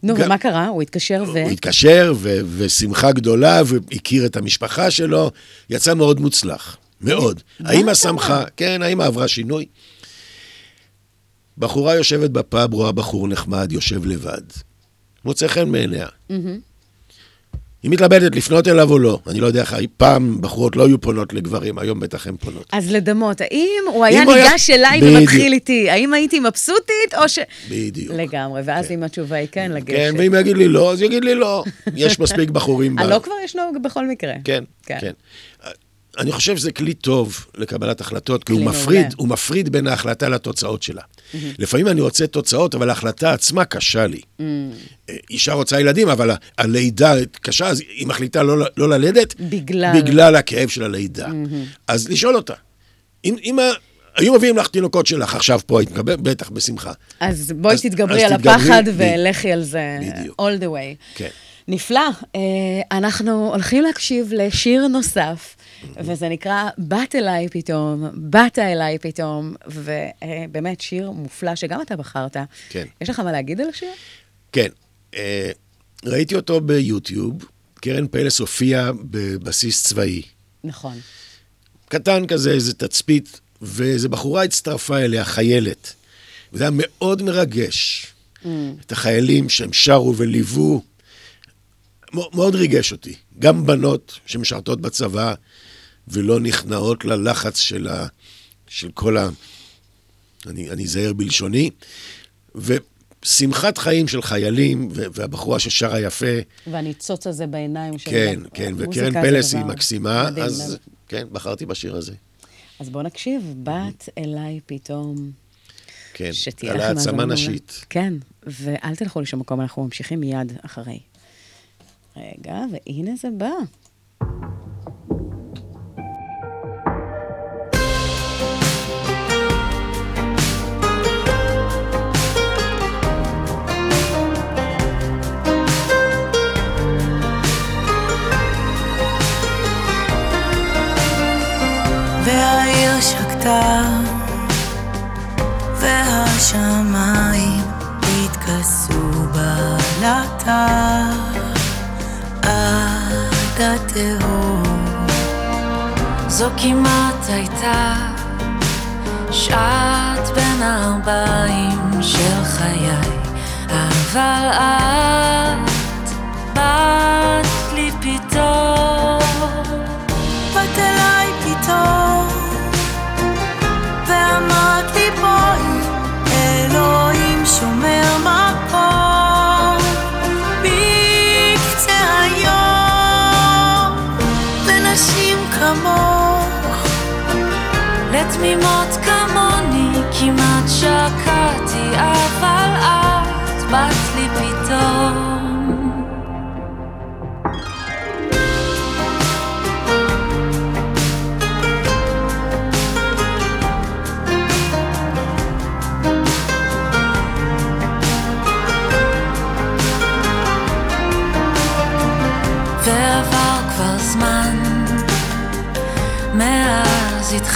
נו, גם- ומה קרה? הוא התקשר ו... הוא התקשר, ו- ושמחה גדולה, והכיר את המשפחה שלו, יצא מאוד מוצלח, מאוד. האמא שמחה, כן, האמא עברה שינוי. בחורה יושבת בפאב, רואה בחור נחמד, יושב לבד. מוצא חן בעיניה. היא מתלבטת לפנות אליו או לא. אני לא יודע איך, פעם בחורות לא היו פונות לגברים, היום בטח הן פונות. אז לדמות, האם הוא היה ניגש אליי בדיוק. ומתחיל איתי? האם הייתי מבסוטית או ש... בדיוק. לגמרי, ואז אם התשובה היא כן, לגשת. כן, ואם יגיד לי לא, אז יגיד לי לא. יש מספיק בחורים. הלא כבר ישנו בכל מקרה. כן, כן. כן. אני חושב שזה כלי טוב לקבלת החלטות, כי הוא מפריד, מעולה. הוא מפריד בין ההחלטה לתוצאות שלה. לפעמים אני רוצה תוצאות, אבל ההחלטה עצמה קשה לי. Mm. אה, אישה רוצה ילדים, אבל הלידה קשה, אז היא מחליטה לא, לא ללדת. בגלל. בגלל הכאב של הלידה. אז לשאול אותה, אם, אם ה... היו מביאים לך תינוקות שלך עכשיו פה, היית מקבל? בטח, בשמחה. אז בואי אז- תתגברי אז על תתגברי, הפחד ב- ולכי על זה בדיוק. all the way. כן. נפלא. אה, אנחנו הולכים להקשיב לשיר נוסף, וזה נקרא "באת אליי פתאום", "באת אליי פתאום", ובאמת שיר מופלא שגם אתה בחרת. כן. יש לך מה להגיד על השיר? כן. אה, ראיתי אותו ביוטיוב, קרן פלס הופיע בבסיס צבאי. נכון. קטן כזה, איזה תצפית, ואיזו בחורה הצטרפה אליה, חיילת. וזה היה מאוד מרגש. את החיילים שהם שרו וליוו. מאוד ריגש אותי. גם בנות שמשרתות בצבא ולא נכנעות ללחץ של, ה, של כל ה... אני אני אזהר בלשוני. ושמחת חיים של חיילים, ו- והבחורה ששרה יפה, והניצוץ הזה בעיניים של... כן, כן, וקרן פלס היא מקסימה, מדהים, אז מדהים. כן, בחרתי בשיר הזה. אז בוא נקשיב, "באת אליי פתאום". כן, על העצמה. נשית. כן, ואל תלכו לשום מקום, אנחנו ממשיכים מיד אחרי. רגע, והנה זה בא. והשמיים התכסו בלטה עד התהום. זו כמעט הייתה שעת בין הארבעים של חיי, אבל את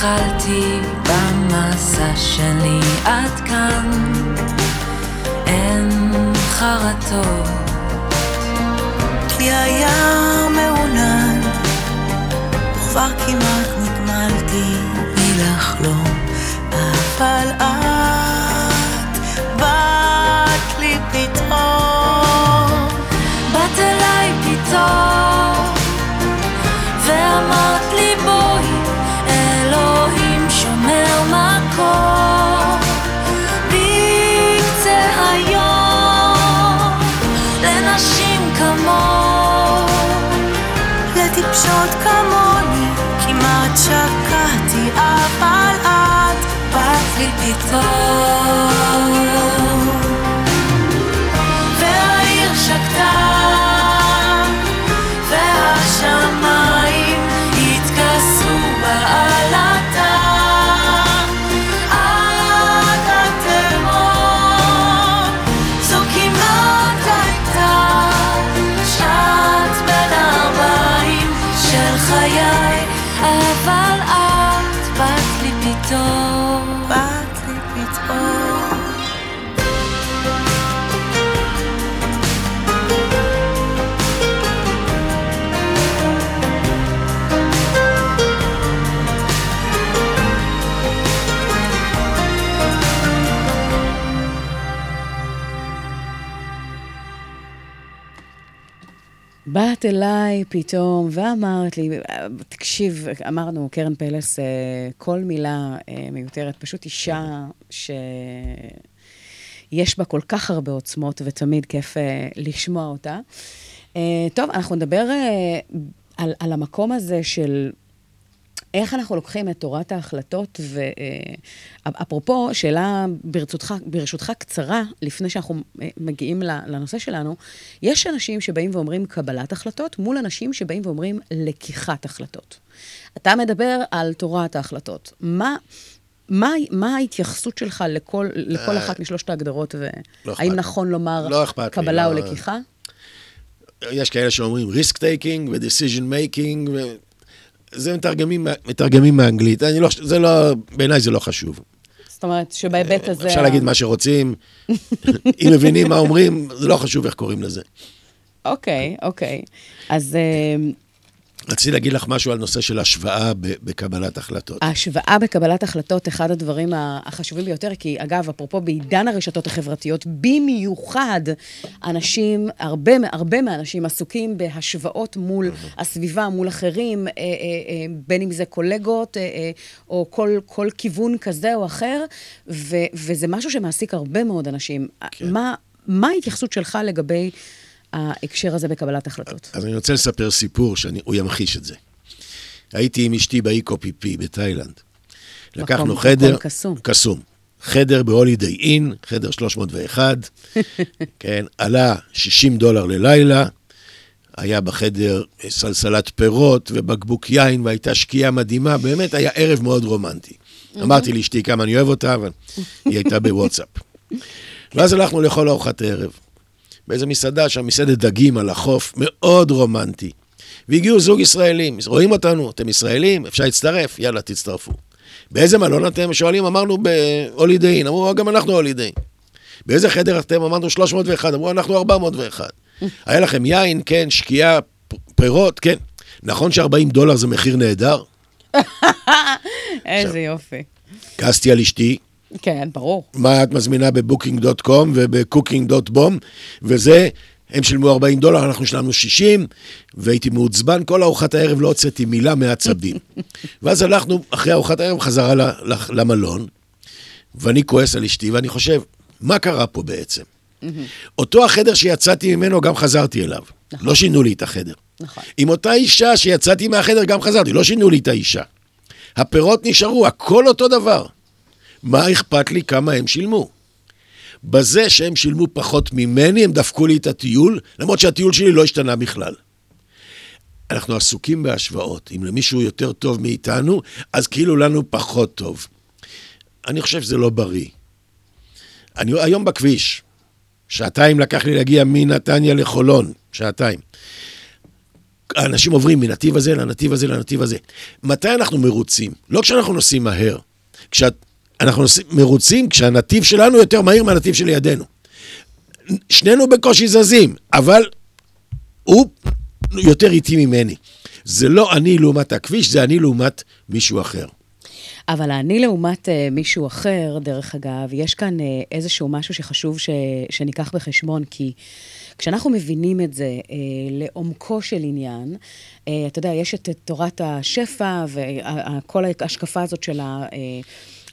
התחלתי במסע שלי עד כאן. אין חרטות. כי היה מעונן, וכבר כמעט נגמלתי מלחלום, אבל את לטיפשות כמוני, כמעט שקעתי, אבל את באת לי פתאום באת אליי פתאום ואמרת לי, תקשיב, אמרנו, קרן פלס, אה, כל מילה אה, מיותרת, פשוט אישה שיש בה כל כך הרבה עוצמות ותמיד כיף אה, לשמוע אותה. טוב, אנחנו נדבר על, על המקום הזה של איך אנחנו לוקחים את תורת ההחלטות, ואפרופו, שאלה ברצותך, ברשותך קצרה, לפני שאנחנו מגיעים לנושא שלנו, יש אנשים שבאים ואומרים קבלת החלטות, מול אנשים שבאים ואומרים לקיחת החלטות. אתה מדבר על תורת ההחלטות. מה... מה, מה ההתייחסות שלך לכל, לכל אחת משלושת ההגדרות, והאם לא נכון לומר לא קבלה לי, או לא... לקיחה? יש כאלה שאומרים risk taking ו-decision making, ו... זה מתרגמים, מתרגמים מאנגלית. אני לא, זה לא, בעיניי זה לא חשוב. זאת אומרת שבהיבט הזה... אפשר להגיד מה שרוצים, אם מבינים מה אומרים, זה לא חשוב איך קוראים לזה. אוקיי, אוקיי. אז אה, רציתי להגיד לך משהו על נושא של השוואה בקבלת החלטות. ההשוואה בקבלת החלטות, אחד הדברים החשובים ביותר, כי אגב, אפרופו בעידן הרשתות החברתיות, במיוחד אנשים, הרבה, הרבה מהאנשים עסוקים בהשוואות מול הסביבה, מול אחרים, אה, אה, אה, בין אם זה קולגות, או כל, כל כיוון כזה או אחר, ו, וזה משהו שמעסיק הרבה מאוד אנשים. כן. מה, מה ההתייחסות שלך לגבי... ההקשר הזה בקבלת החלטות. אז אני רוצה לספר סיפור שהוא ימחיש את זה. הייתי עם אשתי באיקו פי בתאילנד. לקחנו חדר... מקום קסום. קסום. חדר בהולידיי אין, חדר 301, כן, עלה 60 דולר ללילה, היה בחדר סלסלת פירות ובקבוק יין, והייתה שקיעה מדהימה, באמת היה ערב מאוד רומנטי. אמרתי לאשתי כמה אני אוהב אותה, אבל היא הייתה בוואטסאפ. ואז הלכנו לאכול ארוחת ערב. באיזה מסעדה שם, מסעדת דגים על החוף, מאוד רומנטי. והגיעו זוג ישראלים, רואים אותנו, אתם ישראלים, אפשר להצטרף, יאללה, תצטרפו. באיזה מלון אתם? שואלים, אמרנו בהולידיין, אמרו, גם אנחנו הולידיין. באיזה חדר אתם? אמרנו 301, אמרו, אנחנו 401. היה לכם יין, כן, שקיעה, פירות, כן. נכון ש-40 דולר זה מחיר נהדר? איזה יופי. כעסתי על אשתי, כן, ברור. מה את מזמינה בבוקינג.קום וב cooking.boom, וזה, הם שילמו 40 דולר, אנחנו שלמנו 60, והייתי מעוצבן, כל ארוחת הערב לא הוצאתי מילה מעצבים. ואז הלכנו, אחרי ארוחת הערב, חזרה למלון, ואני כועס על אשתי, ואני חושב, מה קרה פה בעצם? אותו החדר שיצאתי ממנו, גם חזרתי אליו. נכון. לא שינו לי את החדר. נכון. עם אותה אישה שיצאתי מהחדר, גם חזרתי, לא שינו לי את האישה. הפירות נשארו, הכל אותו דבר. מה אכפת לי כמה הם שילמו? בזה שהם שילמו פחות ממני, הם דפקו לי את הטיול, למרות שהטיול שלי לא השתנה בכלל. אנחנו עסוקים בהשוואות. אם למישהו יותר טוב מאיתנו, אז כאילו לנו פחות טוב. אני חושב שזה לא בריא. אני היום בכביש, שעתיים לקח לי להגיע מנתניה לחולון, שעתיים. אנשים עוברים מנתיב הזה לנתיב הזה לנתיב הזה. מתי אנחנו מרוצים? לא כשאנחנו נוסעים מהר. כשאת אנחנו מרוצים כשהנתיב שלנו יותר מהיר מהנתיב שלידינו. שנינו בקושי זזים, אבל הוא יותר איטי ממני. זה לא אני לעומת הכביש, זה אני לעומת מישהו אחר. אבל אני לעומת uh, מישהו אחר, דרך אגב, יש כאן uh, איזשהו משהו שחשוב ש, שניקח בחשבון, כי כשאנחנו מבינים את זה uh, לעומקו של עניין, uh, אתה יודע, יש את תורת השפע וכל ההשקפה הזאת של ה... Uh,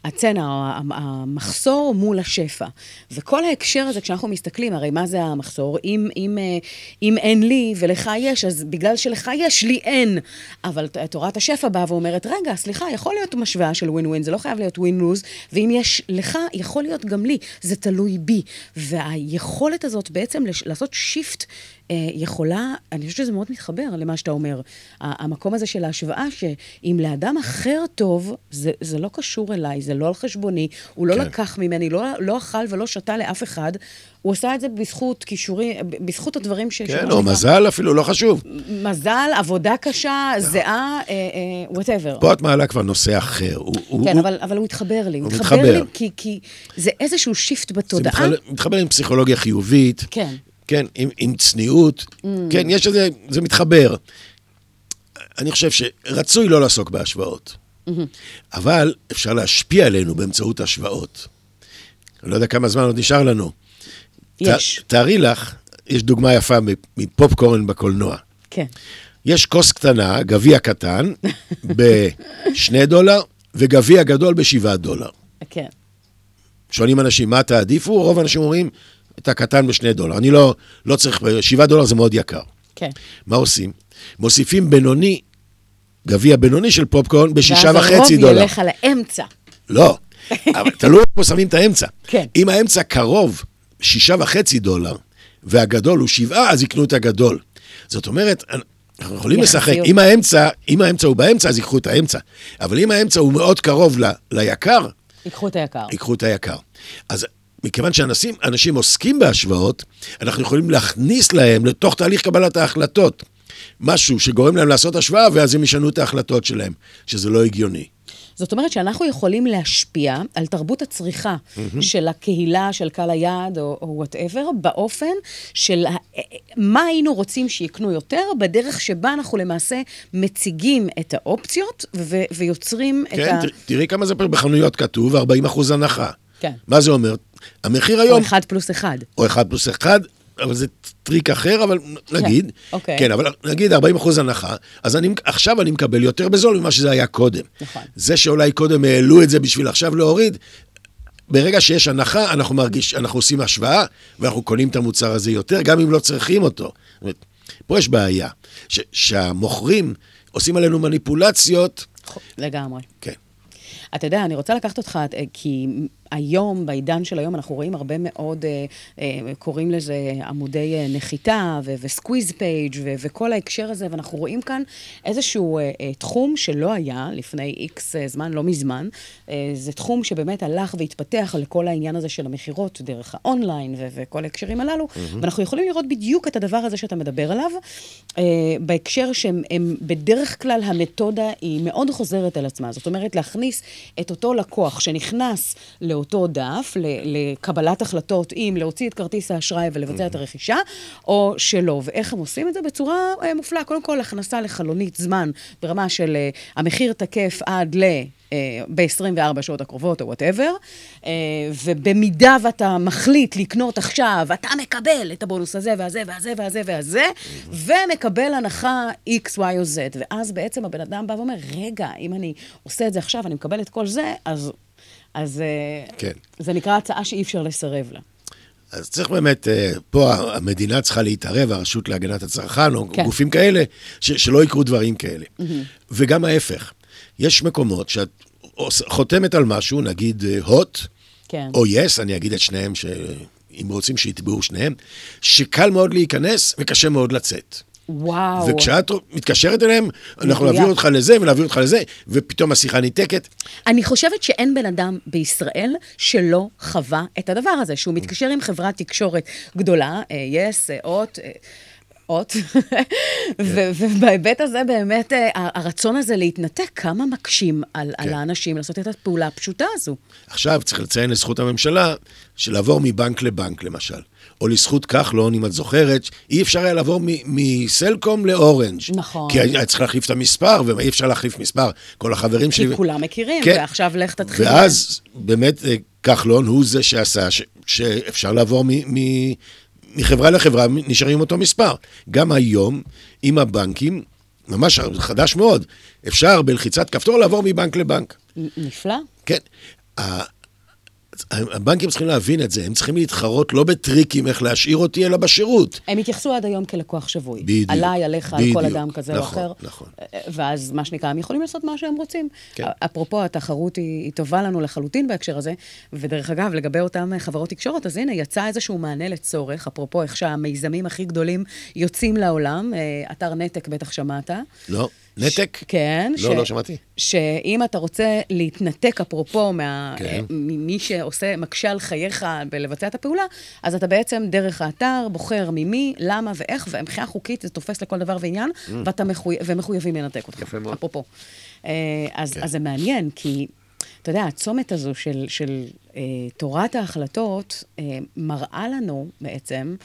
הצנע, המחסור מול השפע. וכל ההקשר הזה, כשאנחנו מסתכלים, הרי מה זה המחסור? אם, אם, אה, אם אין לי ולך יש, אז בגלל שלך יש, לי אין. אבל תורת השפע באה ואומרת, רגע, סליחה, יכול להיות משוואה של ווין ווין, זה לא חייב להיות ווין לוז, ואם יש לך, יכול להיות גם לי, זה תלוי בי. והיכולת הזאת בעצם לעשות שיפט יכולה, אני חושבת שזה מאוד מתחבר למה שאתה אומר. המקום הזה של ההשוואה, שאם לאדם אחר טוב, זה, זה לא קשור אליי, זה לא על חשבוני, הוא לא כן. לקח ממני, לא, לא אכל ולא שתה לאף אחד, הוא עשה את זה בזכות כישורי, בזכות הדברים ש... כן, או מזל אפילו, לא חשוב. מזל, עבודה קשה, זיעה, whatever. אה, פה את מעלה כבר נושא אחר. כן, אבל הוא התחבר לי. הוא מתחבר לי כי זה איזשהו shift בתודעה. זה מתחבר עם פסיכולוגיה חיובית. כן. כן, עם, עם צניעות, mm. כן, יש איזה, זה מתחבר. אני חושב שרצוי לא לעסוק בהשוואות, mm-hmm. אבל אפשר להשפיע עלינו באמצעות השוואות. אני לא יודע כמה זמן עוד נשאר לנו. יש. ת, תארי לך, יש דוגמה יפה מפופקורן בקולנוע. כן. יש כוס קטנה, גביע קטן, ב-2 דולר, וגביע גדול ב-7 דולר. כן. שואלים אנשים, מה תעדיפו? רוב האנשים אומרים, את הקטן ב-2 דולר. אני לא, לא צריך, 7 דולר זה מאוד יקר. כן. מה עושים? מוסיפים בינוני, גביע בינוני של פופקורן בשישה וחצי ואז דולר. הרוב ילך על האמצע. לא, אבל תלוי איפה שמים את האמצע. כן. אם האמצע קרוב, שישה וחצי דולר, והגדול הוא שבעה, אז יקנו את הגדול. זאת אומרת, אנחנו יכולים. לשחק, אם האמצע, אם האמצע הוא באמצע, אז ייקחו את האמצע. אבל אם האמצע הוא מאוד קרוב ל, ליקר, ייקחו את היקר. ייקחו את היקר. אז מכיוון שאנשים אנשים עוסקים בהשוואות, אנחנו יכולים להכניס להם לתוך תהליך קבלת ההחלטות משהו שגורם להם לעשות השוואה, ואז הם ישנו את ההחלטות שלהם, שזה לא הגיוני. זאת אומרת שאנחנו יכולים להשפיע על תרבות הצריכה של הקהילה, של קהל היעד או וואטאבר, באופן של ה- מה היינו רוצים שיקנו יותר, בדרך שבה אנחנו למעשה מציגים את האופציות ו- ויוצרים את כן, ה... ת- תראי כמה זה בחנויות כתוב, 40 אחוז הנחה. כן. מה זה אומר? המחיר או היום, אחד פלוס אחד. או אחד פלוס אחד, אבל זה טריק אחר, אבל נגיד, אוקיי. כן, אבל נגיד 40 אחוז הנחה, אז אני, עכשיו אני מקבל יותר בזול ממה שזה היה קודם. נכון. זה שאולי קודם העלו את זה בשביל עכשיו להוריד, ברגע שיש הנחה, אנחנו מרגיש, אנחנו עושים השוואה, ואנחנו קונים את המוצר הזה יותר, גם אם לא צריכים אותו. פה יש בעיה, ש, שהמוכרים עושים עלינו מניפולציות, לגמרי. כן. אתה יודע, אני רוצה לקחת אותך, אה, כי היום, בעידן של היום, אנחנו רואים הרבה מאוד, אה, אה, קוראים לזה עמודי אה, נחיתה ו squeeze page וכל ההקשר הזה, ואנחנו רואים כאן איזשהו אה, אה, תחום שלא היה לפני איקס אה, זמן, לא מזמן. אה, זה תחום שבאמת הלך והתפתח לכל העניין הזה של המכירות דרך האונליין וכל ההקשרים הללו, ואנחנו יכולים לראות בדיוק את הדבר הזה שאתה מדבר עליו, אה, בהקשר שהם הם בדרך כלל המתודה היא מאוד חוזרת על עצמה. זאת אומרת, להכניס את אותו לקוח שנכנס לאותו דף, לקבלת החלטות אם להוציא את כרטיס האשראי ולבצע את הרכישה, או שלא. ואיך הם עושים את זה? בצורה אה, מופלאה. קודם כל, הכנסה לחלונית זמן ברמה של אה, המחיר תקף עד ל... ב-24 שעות הקרובות או whatever, ובמידה ואתה מחליט לקנות עכשיו, אתה מקבל את הבונוס הזה והזה והזה והזה והזה, ומקבל הנחה X, Y או Z. ואז בעצם הבן אדם בא ואומר, רגע, אם אני עושה את זה עכשיו, אני מקבל את כל זה, אז, אז אה, כן. זה נקרא הצעה שאי אפשר לסרב לה. אז צריך באמת, אה, פה המדינה צריכה להתערב, הרשות להגנת הצרכן, או כן. גופים כאלה, ש- שלא יקרו דברים כאלה. וגם ההפך, יש מקומות שאת חותמת על משהו, נגיד אה, הוט, כן. או יס, אני אגיד את שניהם, שאם רוצים שיתבעו שניהם, שקל מאוד להיכנס וקשה מאוד לצאת. וואו. וכשאת מתקשרת אליהם, אנחנו. נעביר אותך לזה ונעביר אותך לזה, ופתאום השיחה ניתקת. אני חושבת שאין בן אדם בישראל שלא חווה את הדבר הזה, שהוא מתקשר עם חברת תקשורת גדולה, אה, יס, אות, אה, אות, ו- ובהיבט הזה באמת אה, הרצון הזה להתנתק, כמה מקשים על, על כן. האנשים לעשות את הפעולה הפשוטה הזו. עכשיו צריך לציין לזכות הממשלה, שלעבור מבנק לבנק למשל, או לזכות כחלון, אם את זוכרת, אי אפשר היה לעבור מסלקום לאורנג'. נכון. כי היה צריך להחליף את המספר, ואי אפשר להחליף מספר. כל החברים שלי... כי כולם מכירים, כן. ועכשיו לך תתחיל. ואז באמת אה, כחלון הוא זה שעשה ש- שאפשר לעבור מ- מ- מחברה לחברה, נשארים עם אותו מספר. גם היום, עם הבנקים, ממש חדש מאוד, אפשר בלחיצת כפתור לעבור מבנק לבנק. נפלא. כן. הבנקים צריכים להבין את זה, הם צריכים להתחרות לא בטריקים איך להשאיר אותי, אלא בשירות. הם התייחסו עד היום כלקוח שבוי. בדיוק, עליי, עליך, על כל בדיוק. אדם כזה נכון, או אחר. נכון. ואז, מה שנקרא, הם יכולים לעשות מה שהם רוצים. כן. אפרופו, התחרות היא, היא טובה לנו לחלוטין בהקשר הזה. ודרך אגב, לגבי אותן חברות תקשורת, אז הנה, יצא איזשהו מענה לצורך, אפרופו איך שהמיזמים הכי גדולים יוצאים לעולם. אה, אתר נתק, בטח שמעת. לא? נתק? כן. לא, לא שמעתי. שאם אתה רוצה להתנתק, אפרופו, מה, כן. ממי שעושה, מקשה על חייך בלבצע את הפעולה, אז אתה בעצם דרך האתר בוחר ממי, למה ואיך, ומבחינה חוקית זה תופס לכל דבר ועניין, ואתה מחוי... ומחויבים לנתק אותך. Mm. יפה מאוד. אפרופו. אה, אז, כן. אז זה מעניין, כי... אתה יודע, הצומת הזו של, של אה, תורת ההחלטות אה, מראה לנו בעצם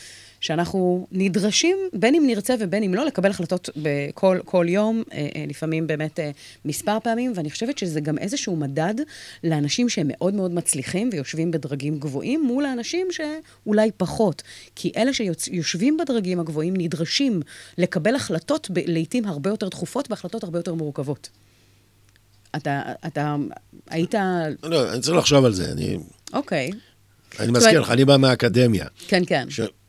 שאנחנו נדרשים, בין אם נרצה ובין אם לא, לקבל החלטות בכל כל יום, אה, אה, לפעמים באמת אה, מספר פעמים, ואני חושבת שזה גם איזשהו מדד לאנשים שהם מאוד מאוד מצליחים ויושבים בדרגים גבוהים, מול האנשים שאולי פחות. כי אלה שיושבים בדרגים הגבוהים נדרשים לקבל החלטות ב- לעיתים הרבה יותר דחופות והחלטות הרבה יותר מורכבות. אתה, אתה היית... לא, אני צריך לחשוב על זה. אני, אוקיי. אני מזכיר לך, אני בא מהאקדמיה. כן, כן.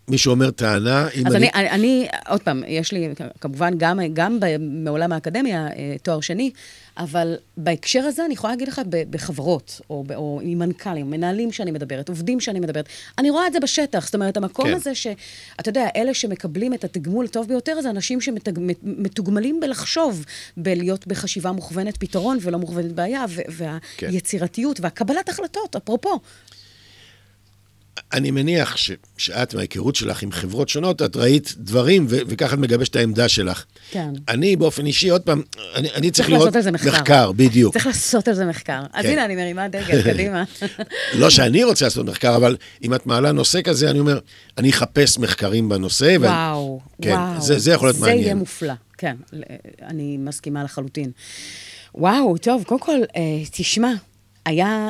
מישהו אומר טענה, אם אז אני... אני, אני, אני, עוד פעם, יש לי כמובן גם, גם מעולם האקדמיה אה, תואר שני, אבל בהקשר הזה אני יכולה להגיד לך בחברות, או, או עם מנכ"לים, מנהלים שאני מדברת, עובדים שאני מדברת, אני רואה את זה בשטח, זאת אומרת, המקום כן. הזה שאתה יודע, אלה שמקבלים את התגמול הטוב ביותר, זה אנשים שמתוגמלים בלחשוב, בלהיות בחשיבה מוכוונת פתרון ולא מוכוונת בעיה, ו- כן. והיצירתיות והקבלת החלטות, אפרופו. אני מניח ש, שאת, מההיכרות שלך עם חברות שונות, את ראית דברים, ו, וככה את מגבשת את העמדה שלך. כן. אני באופן אישי, עוד פעם, אני, אני צריך צריך לראות... זה מחקר. מחקר, בדיוק. צריך לעשות על זה מחקר. אז כן. הנה, אני מרימה דגל, קדימה. לא שאני רוצה לעשות מחקר, אבל אם את מעלה נושא כזה, אני אומר, אני אחפש מחקרים בנושא. ואני- וואו, כן, וואו. זה, זה יכול להיות זה מעניין. יהיה מופלא, כן, אני מסכימה לחלוטין. וואו, טוב, קודם כל, אה, תשמע, היה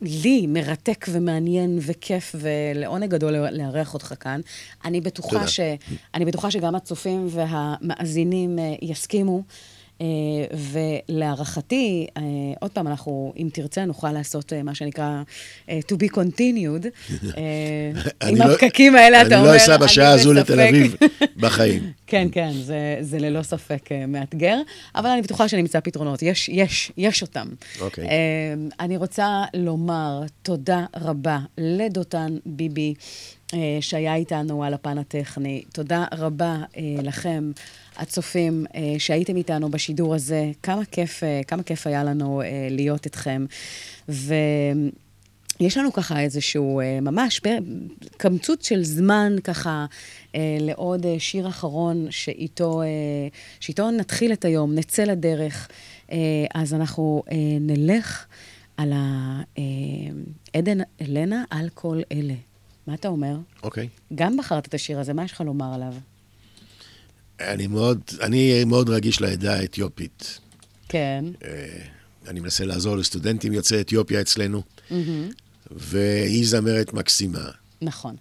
לי מרתק ומעניין וכיף ולעונג גדול לארח אותך כאן. אני בטוחה. ש, אני בטוחה שגם הצופים והמאזינים אה, יסכימו. אה, ולהערכתי, אה, עוד פעם, אנחנו, אם תרצה, נוכל לעשות אה, מה שנקרא to be continued. אני עם לא- הפקקים האלה, אתה אני אומר, לא אסע בשעה הזו. לתל אביב בחיים. כן, כן, זה, ללא ספק מאתגר, אבל אני בטוחה שנמצא פתרונות. יש, יש, יש אותם. אוקיי. אני רוצה לומר תודה רבה לדותן ביבי, שהיה איתנו על הפן הטכני. תודה רבה לכם, הצופים, אה, שהייתם איתנו בשידור הזה. כמה כיף, אה, כמה כיף היה לנו אה, להיות איתכם. ו... יש לנו ככה איזשהו, ממש קמצוץ של זמן ככה לעוד שיר אחרון שאיתו, שאיתו נתחיל את היום, נצא לדרך. אז אנחנו נלך על עדן אלנה על כל אלה. מה אתה אומר? אוקיי. גם בחרת את השיר הזה, מה יש לך לומר עליו? אני מאוד, אני מאוד רגיש לעדה האתיופית. כן. אה, אני מנסה לעזור לסטודנטים יוצאי אתיופיה אצלנו, והיא זמרת מקסימה. נכון.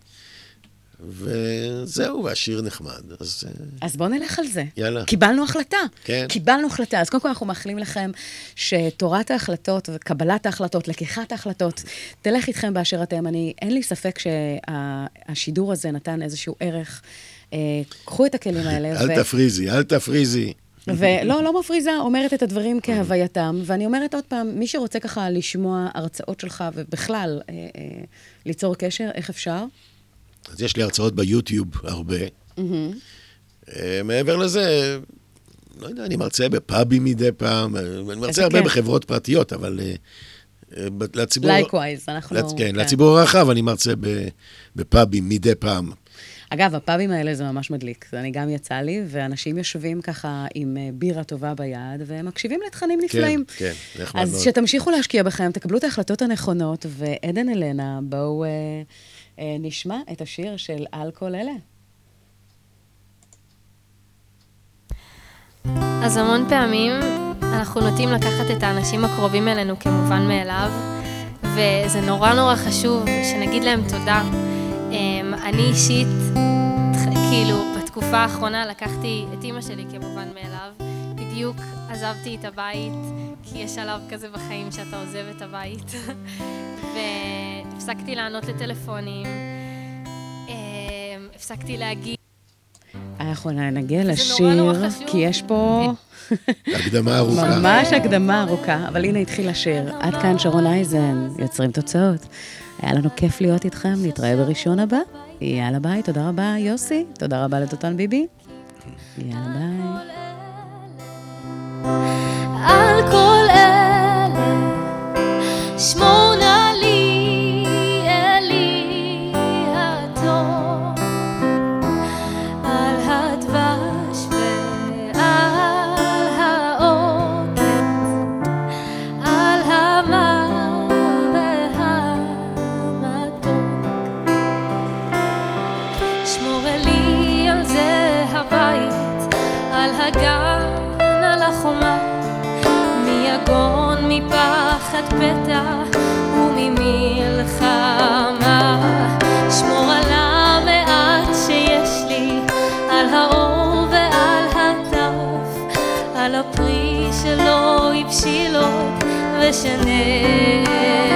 וזהו, והשיר נחמד. אז אה, אז בואו נלך על זה. יאללה. קיבלנו החלטה. כן. קיבלנו החלטה. אז קודם כל אנחנו מאחלים לכם שתורת ההחלטות וקבלת ההחלטות, לקיחת ההחלטות, תלך איתכם באשר אתם. אני, אין לי ספק שהשידור הזה נתן איזשהו ערך. אה, קחו את הכלים האלה. אל תפריזי, אל תפריזי. ולא, לא מפריזה, אומרת את הדברים כהווייתם. ואני אומרת עוד פעם, מי שרוצה ככה לשמוע הרצאות שלך, ובכלל, אה, אה, ליצור קשר, איך אפשר? אז יש לי הרצאות ביוטיוב הרבה. אה, מעבר לזה, לא יודע, אני מרצה בפאבים מדי פעם, אה, אני מרצה הרבה כיף. בחברות פרטיות, אבל לציבור... likewise, אנחנו... לצ- כן, לציבור הרחב אני מרצה בפאבים מדי פעם. אגב, הפאבים האלה זה ממש מדליק. זה אני גם יצא לי, ואנשים יושבים ככה עם אה, בירה טובה ביד, ומקשיבים לתכנים נפלאים. כן, נחמד אז מאוד. שתמשיכו להשקיע בכם, תקבלו את ההחלטות הנכונות, ועדן אלנה, בואו אה, אה, נשמע את השיר של על כל אלה. אז המון פעמים אנחנו נוטים לקחת את האנשים הקרובים אלינו כמובן מאליו, וזה נורא נורא חשוב שנגיד להם תודה. אמ, אני אישית, כאילו, בתקופה האחרונה לקחתי את אימא שלי כמובן מאליו. בדיוק עזבתי את הבית, כי יש שלב כזה בחיים שאתה עוזב את הבית, והפסקתי לענות לטלפונים, אמ, הפסקתי להגיד... אנחנו נגיע לשיר. כי יש פה הקדמה ארוכה. ממש הקדמה ארוכה, אבל הנה התחיל השיר. עד כאן שרון אייזן, יוצרים תוצאות. היה לנו כיף להיות איתכם, נתראה בראשון הבא. יאללה ביי, תודה רבה יוסי, תודה רבה לדותן ביבי. יאללה ביי. על כל אלה שמור על